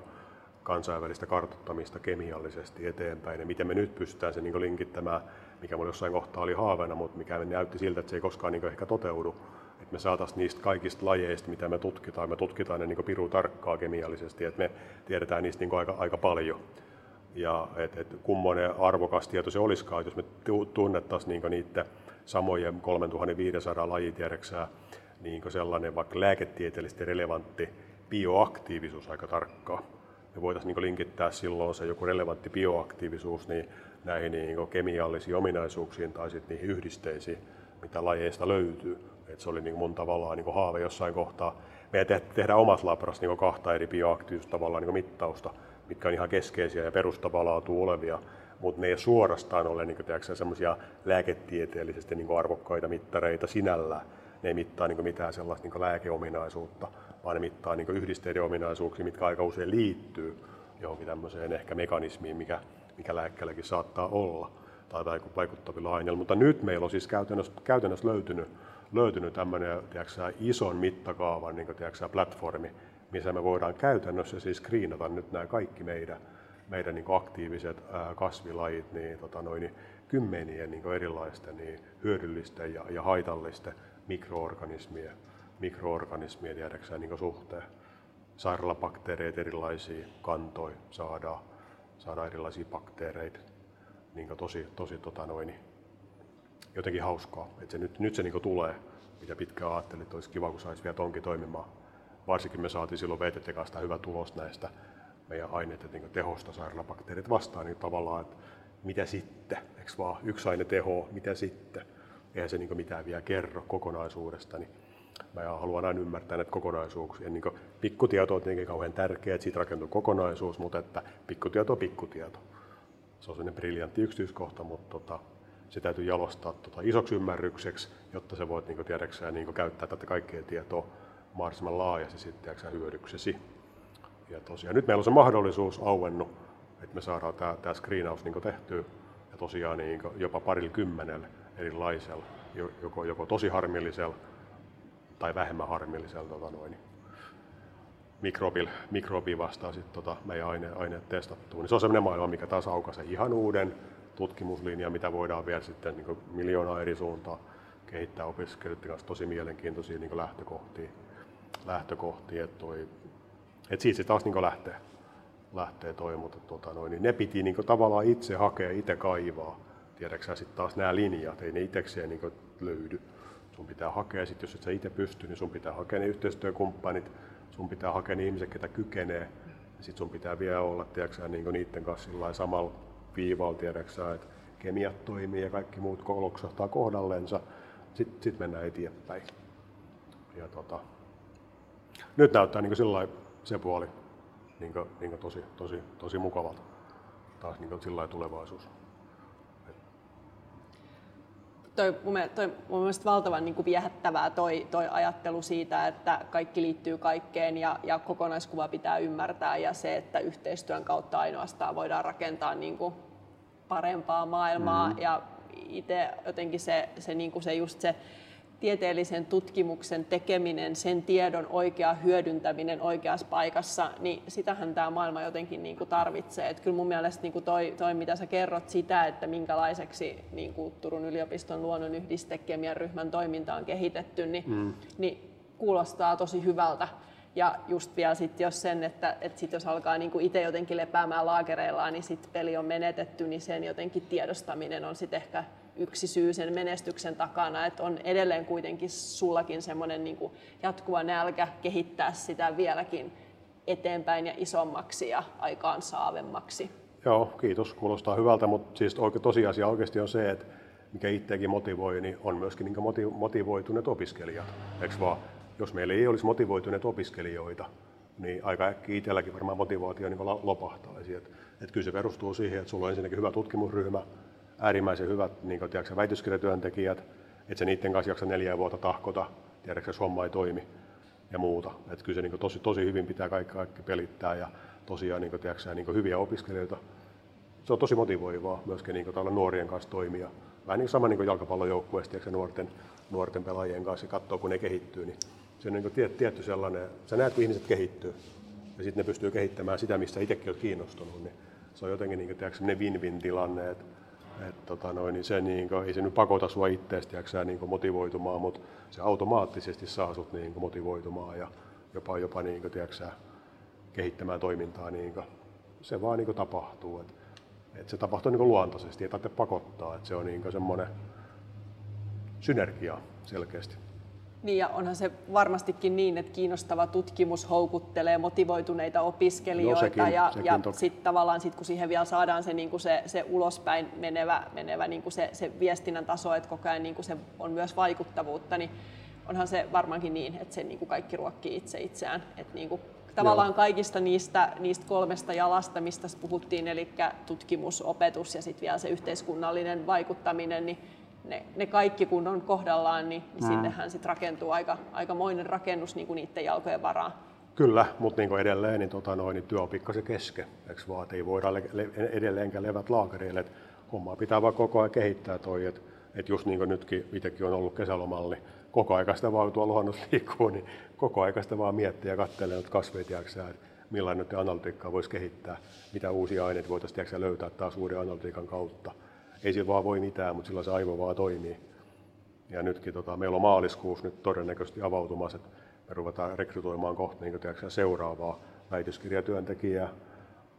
kansainvälistä kartoittamista kemiallisesti eteenpäin ja miten me nyt pystytään se niin linkittämään, mikä mulla jossain kohtaa oli haaveena, mutta mikä näytti siltä, että se ei koskaan niin ehkä toteudu. Että me saataisiin niistä kaikista lajeista, mitä me tutkitaan, me tutkitaan ne niin piru tarkkaa kemiallisesti, että me tiedetään niistä niin aika, aika paljon. Ja et, et kummoinen arvokas tieto se olisikaan, jos me tunnettaisiin niin niiden samojen 3500 lajitiedeksää niin sellainen vaikka lääketieteellisesti relevantti bioaktiivisuus aika tarkkaa. Me voitaisiin niin linkittää silloin se joku relevantti bioaktiivisuus niin näihin niin kemiallisiin ominaisuuksiin tai sitten niihin yhdisteisiin, mitä lajeista löytyy. Et se oli niin mun tavallaan niin haave jossain kohtaa. Me tehdään omassa labrassa niin kahta eri bioaktiivisuutta niin mittausta, mitkä on ihan keskeisiä ja perustavaa laatua olevia mutta ne ei suorastaan ole niin semmoisia lääketieteellisesti niin arvokkaita mittareita sinällään. Ne ei mittaa niin mitään sellaista niin lääkeominaisuutta, vaan ne mittaa niin yhdisteiden ominaisuuksia, mitkä aika usein liittyy johonkin tämmöiseen ehkä mekanismiin, mikä, mikä lääkkeelläkin saattaa olla tai vaikuttavilla aineilla. Mutta nyt meillä on siis käytännössä, käytännössä löytynyt, löytynyt tämmöinen tiedätkö, ison mittakaavan niin tiedätkö, platformi, missä me voidaan käytännössä siis screenata nyt nämä kaikki meidän meidän niin aktiiviset kasvilajit niin, tota noin, niin kymmenien niin erilaisten niin hyödyllisten ja, ja haitallisten mikroorganismien, mikroorganismien tiedäksään niin suhteen. Sairaalabakteereita erilaisia kantoja saadaan, saadaan erilaisia bakteereita. Niin tosi, tosi tota noin, jotenkin hauskaa, että se nyt, nyt se niin tulee, mitä pitkään ajattelin, että olisi kiva, kun saisi vielä tonkin toimimaan. Varsinkin me saatiin silloin VTT kanssa hyvä tulos näistä meidän aineiden niin tehosta sairaalabakteerit vastaan, niin tavallaan, että mitä sitten, eikö vaan yksi aine teho, mitä sitten, eihän se niin mitään vielä kerro kokonaisuudesta, niin mä haluan aina ymmärtää näitä kokonaisuuksia. Niin pikkutieto on tietenkin kauhean tärkeää, että siitä rakentuu kokonaisuus, mutta että pikkutieto on pikkutieto. Se on sellainen briljantti yksityiskohta, mutta tota, se täytyy jalostaa tota isoksi ymmärrykseksi, jotta sä voit niin tiedäksä, niin käyttää tätä kaikkea tietoa mahdollisimman laajasti sitten hyödyksesi. Ja tosiaan nyt meillä on se mahdollisuus auennut, että me saadaan tämä, tämä screenaus niin tehtyä ja tosiaan niin jopa parilla kymmenellä erilaisella, joko, joko tosi harmillisella tai vähemmän harmillisella tota noin, mikrobil, mikrobi vastaa sitten tota meidän aine, aineet testattua. Niin se on sellainen maailma, mikä taas aukaisee ihan uuden tutkimuslinjan, mitä voidaan vielä sitten niin miljoonaa eri suuntaa kehittää opiskelijoiden kanssa tosi mielenkiintoisia niin lähtökohtia. lähtökohtia että toi et siitä se taas niin lähtee, lähtee toi, mutta tuota, noin, niin ne piti niin tavallaan itse hakea, itse kaivaa. Tiedäksä sitten taas nämä linjat, ei ne itsekseen niin löydy. Sun pitää hakea, sit jos et sä itse pysty, niin sun pitää hakea ne yhteistyökumppanit, sun pitää hakea ne ihmiset, ketä kykenee. Ja sit sun pitää vielä olla tiedäksä, niin niiden kanssa samalla viivalla, tiedäksä, että kemiat toimii ja kaikki muut loksahtaa kohdallensa. Sitten sit mennään eteenpäin. Ja tota, nyt näyttää niin sillä se puoli niin kuin, niin kuin tosi, tosi, tosi mukavalta. Taas niin sillä tulevaisuus. Toi, mun, toi, mun mielestä valtavan niin kuin viehättävää toi, toi ajattelu siitä, että kaikki liittyy kaikkeen ja, ja kokonaiskuva pitää ymmärtää ja se, että yhteistyön kautta ainoastaan voidaan rakentaa niin kuin parempaa maailmaa mm-hmm. ja itse jotenkin se, se, niin kuin se just se tieteellisen tutkimuksen tekeminen, sen tiedon oikea hyödyntäminen oikeassa paikassa, niin sitähän tämä maailma jotenkin niin kuin tarvitsee. Et kyllä mun mielestä niin kuin toi, toi, mitä sä kerrot sitä, että minkälaiseksi niin kuin Turun yliopiston luonnon yhdistekemian ryhmän toiminta on kehitetty, niin, mm. niin kuulostaa tosi hyvältä. Ja just vielä sitten jos sen, että, että sit jos alkaa niin itse jotenkin lepäämään laakereillaan, niin sitten peli on menetetty, niin sen jotenkin tiedostaminen on sitten ehkä yksi syy sen menestyksen takana, että on edelleen kuitenkin sullakin semmoinen niin jatkuva nälkä kehittää sitä vieläkin eteenpäin ja isommaksi ja aikaan saavemmaksi. Joo, kiitos. Kuulostaa hyvältä, mutta siis tosiasia oikeasti on se, että mikä itseäkin motivoi, niin on myöskin niin motivoituneet opiskelijat. Eikö vaan? Jos meillä ei olisi motivoituneet opiskelijoita, niin aika äkkiä itselläkin varmaan motivaatio niin lopahtaisi. Et, et kyllä se perustuu siihen, että sulla on ensinnäkin hyvä tutkimusryhmä, äärimmäisen hyvät niin kuin, tiedätkö, väitöskirjatyöntekijät, että se niiden kanssa jaksa neljä vuotta tahkota, tiedätkö, jos homma ei toimi ja muuta. Että kyllä se niin kuin, tosi, tosi hyvin pitää kaikki, kaikki pelittää ja tosiaan niin kuin, tiedätkö, niin kuin hyviä opiskelijoita. Se on tosi motivoivaa myöskin niin kuin, nuorien kanssa toimia. Vähän niin sama niin jalkapallojoukkueesta nuorten, nuorten pelaajien kanssa ja katsoa, kun ne kehittyy. Niin se on niin kuin tietty sellainen, sä näet, kun ihmiset kehittyy ja sitten ne pystyy kehittämään sitä, mistä itsekin olet kiinnostunut. Niin se on jotenkin niin kuin, win-win tilanne, että et, tota noin, niin se, niin kuin, ei se nyt pakota sua itseäsi niin motivoitumaan, mutta se automaattisesti saa sut niin kuin, motivoitumaan ja jopa, jopa niin kuin, tiedätkö, kehittämään toimintaa. Niin kuin, se vaan niin kuin, tapahtuu. Et, et se tapahtuu niin kuin, luontaisesti, ei tarvitse pakottaa. Et se on niin kuin, semmoinen synergia selkeästi. Niin ja onhan se varmastikin niin, että kiinnostava tutkimus houkuttelee motivoituneita opiskelijoita no, sekin, ja, sekin ja sitten tavallaan sit, kun siihen vielä saadaan se, niin se, se ulospäin menevä, menevä niin se, se viestinnän taso, että koko ajan niin se on myös vaikuttavuutta, niin onhan se varmaankin niin, että se niin kaikki ruokkii itse itseään. Että niin kuin, tavallaan Joo. kaikista niistä, niistä kolmesta jalasta, mistä puhuttiin, eli tutkimus, opetus ja sitten vielä se yhteiskunnallinen vaikuttaminen, niin ne, ne kaikki kun on kohdallaan, niin, niin mm. sinnehän sitten rakentuu aika, aikamoinen rakennus niin kuin niiden jalkojen varaan. Kyllä, mutta niin edelleen niin, tota noin, niin työ on pikkasen kesken, eikö vaan, ei voida le- le- edelleenkään levät laakereille, että hommaa pitää vaan koko ajan kehittää toi, että et just niin kuin nytkin itsekin on ollut kesälomalli, niin koko ajan sitä vaan tuolla luonnossa liikkuu, niin koko ajan sitä vaan miettiä ja katselee että että millainen nyt analytiikkaa voisi kehittää, mitä uusia aineita voitaisiin löytää taas uuden analytiikan kautta ei sillä vaan voi mitään, mutta sillä se aivo vaan toimii. Ja nytkin tota, meillä on maaliskuussa nyt todennäköisesti avautumassa, että me ruvetaan rekrytoimaan kohta niin tiedätkö, seuraavaa väitöskirjatyöntekijää,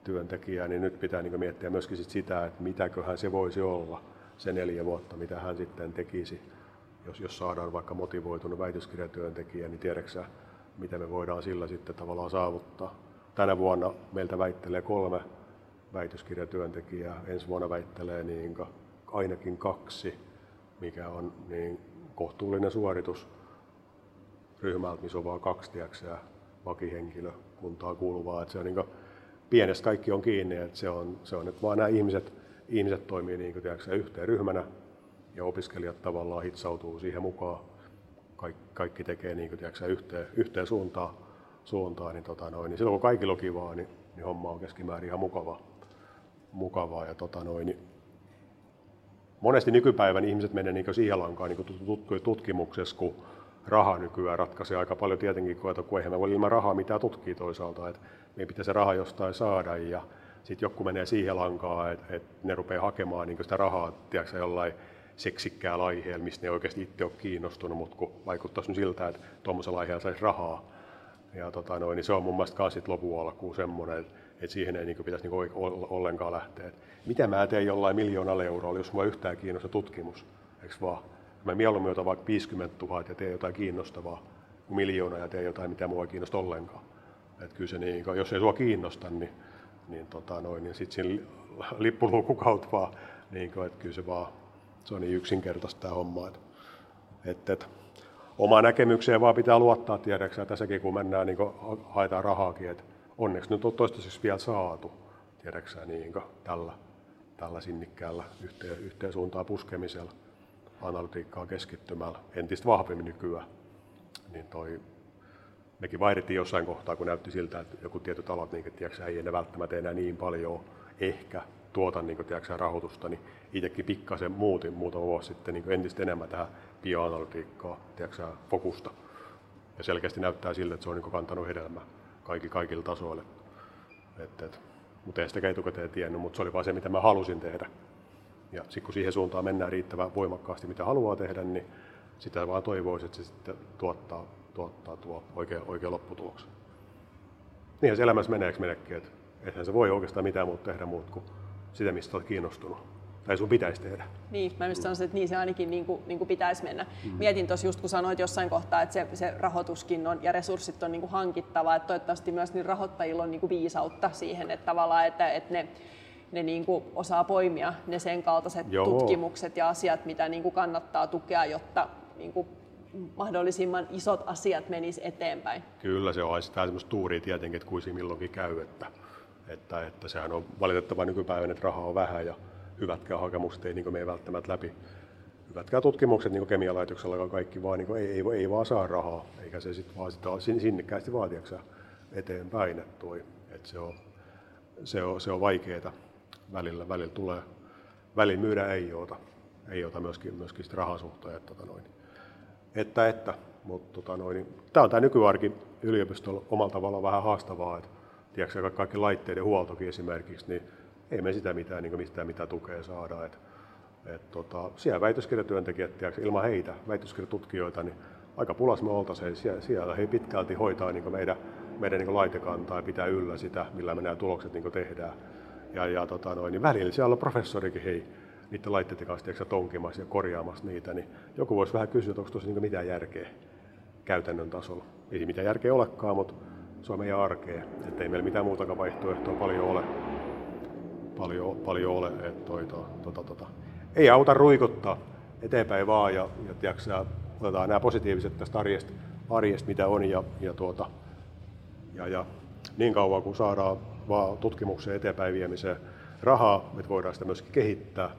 työntekijää, niin nyt pitää niin miettiä myöskin sit sitä, että mitäköhän se voisi olla se neljä vuotta, mitä hän sitten tekisi, jos, jos saadaan vaikka motivoitunut väitöskirjatyöntekijä, niin tiedätkö mitä me voidaan sillä sitten tavallaan saavuttaa. Tänä vuonna meiltä väittelee kolme väitöskirjatyöntekijää. Ensi vuonna väittelee niin ainakin kaksi, mikä on niin kohtuullinen suoritus ryhmältä, missä on vain kaksi tiiäksä, vakihenkilökuntaa kuuluvaa. Että se on niin pienestä kaikki on kiinni, että se on, se on että vaan nämä ihmiset, ihmiset toimii niin kuin, yhteen ryhmänä ja opiskelijat tavallaan hitsautuu siihen mukaan. Kaikki, kaikki tekee niin kuin, tiiäksä, yhteen, yhteen suuntaan, suuntaan niin, tota noin, niin silloin kun kaikilla on kivaa, niin, niin homma on keskimäärin ihan mukavaa mukavaa. Ja tota noin, monesti nykypäivän ihmiset menee niin siihen lankaan niin tutkimuksessa, kun raha nykyään ratkaisee aika paljon tietenkin, kun, kun eihän me voi ilman rahaa mitään tutkia toisaalta, että meidän pitää se raha jostain saada ja sitten joku menee siihen lankaan, että, että ne rupeaa hakemaan niin sitä rahaa tiedätkö, jollain seksikkäällä aiheella, mistä ne oikeasti itse on kiinnostunut, mutta kun vaikuttaisi siltä, että tuommoisella aiheella saisi rahaa. Ja tota noin, niin se on mun mielestä myös lopun alkuun semmoinen, että että siihen ei niin pitäisi niin ollenkaan lähteä. Mitä mä teen jollain miljoonalla eurolla, jos mua yhtään kiinnostaa tutkimus, eikö vaan? Mä mieluummin otan vaikka 50 000 ja teen jotain kiinnostavaa kuin miljoona ja teen jotain, mitä mua ei kiinnosta ollenkaan. Että kyllä se niin, jos ei sua kiinnosta, niin, niin, tota noin, niin sitten siinä lippulukukaut vaan, niin että kyllä se vaan, se on niin yksinkertaista tämä homma. Että, että, että omaa näkemykseen vaan pitää luottaa, tiedäksä, tässäkin kun mennään, niin haetaan rahaakin, että onneksi nyt on toistaiseksi vielä saatu, tiedäksä, niin tällä, tällä sinnikkäällä yhteen, yhteen suuntaan puskemisella, analytiikkaa keskittymällä, entistä vahvemmin nykyään. Niin toi, mekin vaihdettiin jossain kohtaa, kun näytti siltä, että joku tietyt alat niin, tiedätkö, ei enää välttämättä enää niin paljon ehkä tuota niin tiedätkö, rahoitusta, niin itsekin pikkasen muutin muutama vuosi sitten niin entistä enemmän tähän bioanalytiikkaa, tiedätkö, fokusta. Ja selkeästi näyttää siltä, että se on niin kantanut hedelmää kaikki, kaikilla tasoilla. Et, et, mutta ei sitä etukäteen tiennyt, mutta se oli vain se, mitä mä halusin tehdä. Ja sitten kun siihen suuntaan mennään riittävän voimakkaasti, mitä haluaa tehdä, niin sitä vaan toivoisi, että se sitten tuottaa, tuottaa tuo oikea, oikea lopputuloksen. Niinhän se elämässä meneeksi menekin, että eihän se voi oikeastaan mitään muuta tehdä muut kuin sitä, mistä olet kiinnostunut tai sun pitäisi tehdä. Niin, mä just sanoisin, että niin se ainakin niin kuin, niin kuin pitäisi mennä. Mm. Mietin tuossa just kun sanoit jossain kohtaa, että se, se rahoituskin on ja resurssit on niin kuin hankittava, että toivottavasti myös niin rahoittajilla on niin kuin viisautta siihen, että tavallaan, että, että ne ne niin kuin osaa poimia ne sen kaltaiset Joo. tutkimukset ja asiat, mitä niin kuin kannattaa tukea, jotta niin kuin mahdollisimman isot asiat menis eteenpäin. Kyllä se on sitä semmoista tuuria tietenkin, että kuisi milloinkin käy, että, että, että sehän on valitettava nykypäivänä, että rahaa on vähän ja hyvätkään hakemukset ei niin mene välttämättä läpi. Hyvätkään tutkimukset niin kemialaitoksella kaikki vaan niin ei, ei, ei, vaan saa rahaa, eikä se sitten vaan sitä sinnikkäästi vaatiaksa eteenpäin. Että, toi, että se, on, se, on, se on vaikeaa. Välillä, välillä tulee, välillä myydä ei ota, ei ota myöskin, myöskin rahasuhteen. Että, tota noin että, että. Mutta tota noin, niin, tämä on tämä nykyarki yliopistolla omalla tavallaan vähän haastavaa. Että, tiedätkö, kaikki laitteiden huoltokin esimerkiksi, niin ei me sitä mitään, niin mitään, mitä tukea saada. Et, et, tota, siellä väitöskirjatyöntekijät, tiedätkö, ilman heitä, väitöskirjatutkijoita, niin aika pulas me oltaisiin. Siellä, siellä he pitkälti hoitaa niin meidän, meidän niin laitekantaa ja pitää yllä sitä, millä me nämä tulokset niin tehdään. Ja, ja tota noin, niin välillä siellä on professorikin, hei, niiden laitteiden kanssa tiedätkö, tonkimassa ja korjaamassa niitä, niin joku voisi vähän kysyä, että onko tuossa niin mitään järkeä käytännön tasolla. Ei mitään järkeä olekaan, mutta se on meidän arkea, että ei meillä mitään muutakaan vaihtoehtoa paljon ole. Paljon, paljon ole, että toi, to, to, to, to. ei auta ruikuttaa eteenpäin vaan ja, ja tiedätkö, otetaan nämä positiiviset tästä arjesta, arjesta mitä on ja, ja, tuota, ja, ja niin kauan kun saadaan vaan tutkimukseen eteenpäin viemiseen rahaa, että voidaan sitä myöskin kehittää,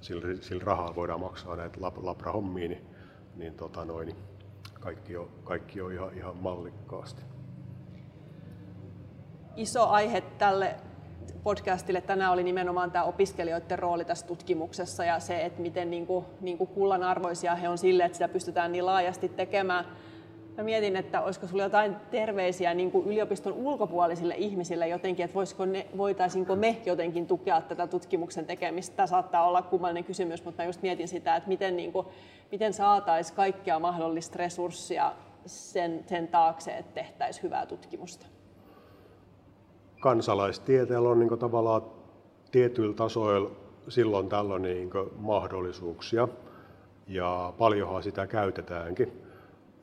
sillä, sillä rahaa voidaan maksaa näitä lab, labra-hommia, niin, niin, tota noin, niin kaikki on, kaikki on ihan, ihan mallikkaasti. Iso aihe tälle podcastille tänään oli nimenomaan tämä opiskelijoiden rooli tässä tutkimuksessa ja se, että miten niin kuin, niin kuin kullanarvoisia he on sille, että sitä pystytään niin laajasti tekemään. Mä mietin, että olisiko sinulla jotain terveisiä niin kuin yliopiston ulkopuolisille ihmisille jotenkin, että voisiko ne, voitaisinko me jotenkin tukea tätä tutkimuksen tekemistä. Tämä saattaa olla kummallinen kysymys, mutta mä just mietin sitä, että miten, niin kuin, miten saataisiin kaikkia mahdollista resurssia sen, sen taakse, että tehtäisiin hyvää tutkimusta. Kansalaistieteellä on niin tavallaan tietyillä tasoilla silloin tällöin niin mahdollisuuksia ja paljonhan sitä käytetäänkin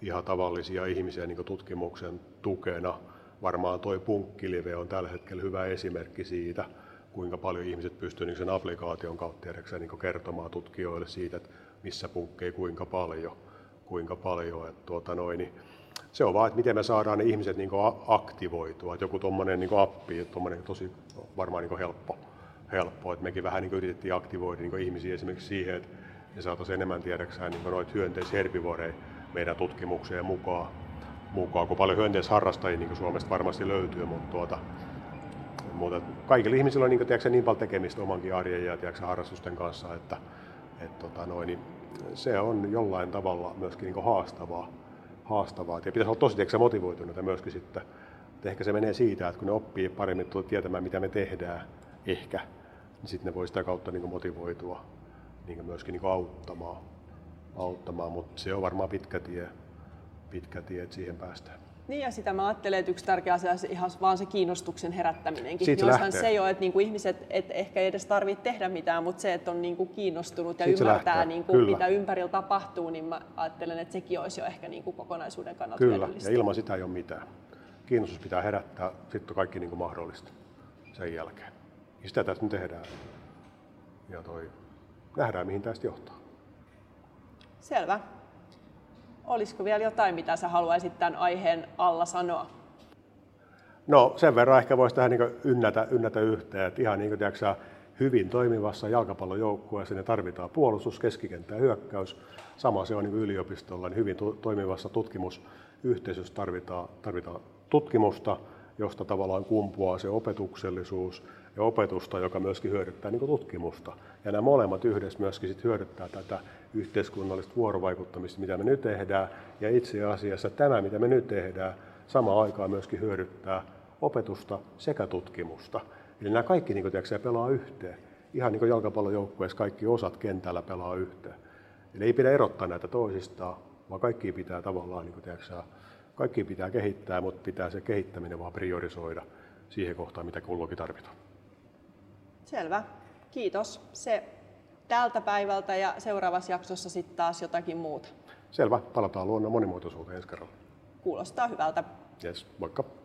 ihan tavallisia ihmisiä niin tutkimuksen tukena. Varmaan tuo punkkilive on tällä hetkellä hyvä esimerkki siitä, kuinka paljon ihmiset pystyvät niin sen applikaation kautta niin kertomaan tutkijoille siitä, että missä punkkei kuinka paljon. Kuinka paljon että tuota noin, niin se on vaan, että miten me saadaan ne ihmiset niin aktivoitua. Että joku tuommoinen niin appi, tuommoinen tosi varmaan niin helppo, helppo. Että mekin vähän niin yritettiin aktivoida niin ihmisiä esimerkiksi siihen, että ne saataisiin enemmän tiedäksään niin noita hyönteisherbivoreja meidän tutkimukseen mukaan, mukaan kun paljon hyönteisharrastajia niin Suomesta varmasti löytyy, mutta, tuota, mutta kaikilla ihmisillä on niin, tiedätkö, niin paljon tekemistä omankin arjen ja tiedätkö, harrastusten kanssa, että, että tota, noin, niin se on jollain tavalla myöskin niin haastavaa. Haastavaa. Ja pitäisi olla tosi tiedätkö, motivoituneita myöskin sitten. Että ehkä se menee siitä, että kun ne oppii paremmin tietämään, mitä me tehdään, ehkä, niin sitten ne voi sitä kautta niin motivoitua niin myöskin niin auttamaan auttamaan, mutta se on varmaan pitkä tie, pitkä tie että siihen päästään. Niin ja sitä mä ajattelen, että yksi tärkeä asia on ihan vaan se kiinnostuksen herättäminenkin. Siitä niin se jo, että niinku ihmiset et ehkä ei edes tarvitse tehdä mitään, mutta se, että on niinku kiinnostunut ja Siitä ymmärtää, niinku, mitä ympärillä tapahtuu, niin mä ajattelen, että sekin olisi jo ehkä niinku kokonaisuuden kannalta Kyllä, ja ilman sitä ei ole mitään. Kiinnostus pitää herättää, sitten on kaikki niinku mahdollista sen jälkeen. Ja sitä tässä nyt tehdään. Ja toi, nähdään, mihin tästä johtaa. Selvä. Olisiko vielä jotain, mitä sä haluaisit tämän aiheen alla sanoa? No sen verran ehkä voisi tähän niin ynnätä, ynnätä yhteen, että ihan niin kuin tiedätkö, hyvin toimivassa jalkapallojoukkueessa ne tarvitaan puolustus, keskikenttä ja hyökkäys. Sama se on niin yliopistolla, niin hyvin toimivassa tutkimusyhteisössä tarvitaan, tarvitaan tutkimusta, josta tavallaan kumpuaa se opetuksellisuus ja opetusta, joka myöskin hyödyttää niin tutkimusta. Ja nämä molemmat yhdessä myöskin sit hyödyttää tätä yhteiskunnallista vuorovaikuttamista, mitä me nyt tehdään. Ja itse asiassa tämä, mitä me nyt tehdään, samaan aikaan myöskin hyödyttää opetusta sekä tutkimusta. Eli nämä kaikki niin kuin, pelaa yhteen. Ihan niin kuin jalkapallojoukkueessa kaikki osat kentällä pelaa yhteen. Eli ei pidä erottaa näitä toisistaan, vaan kaikki pitää tavallaan niin kuin, tiedätkö, kaikki pitää kehittää, mutta pitää se kehittäminen vaan priorisoida siihen kohtaan, mitä kulloinkin tarvitaan. Selvä. Kiitos. Se tältä päivältä ja seuraavassa jaksossa sitten taas jotakin muuta. Selvä. Palataan luonnon monimuotoisuuteen ensi kerralla. Kuulostaa hyvältä. Yes, moikka.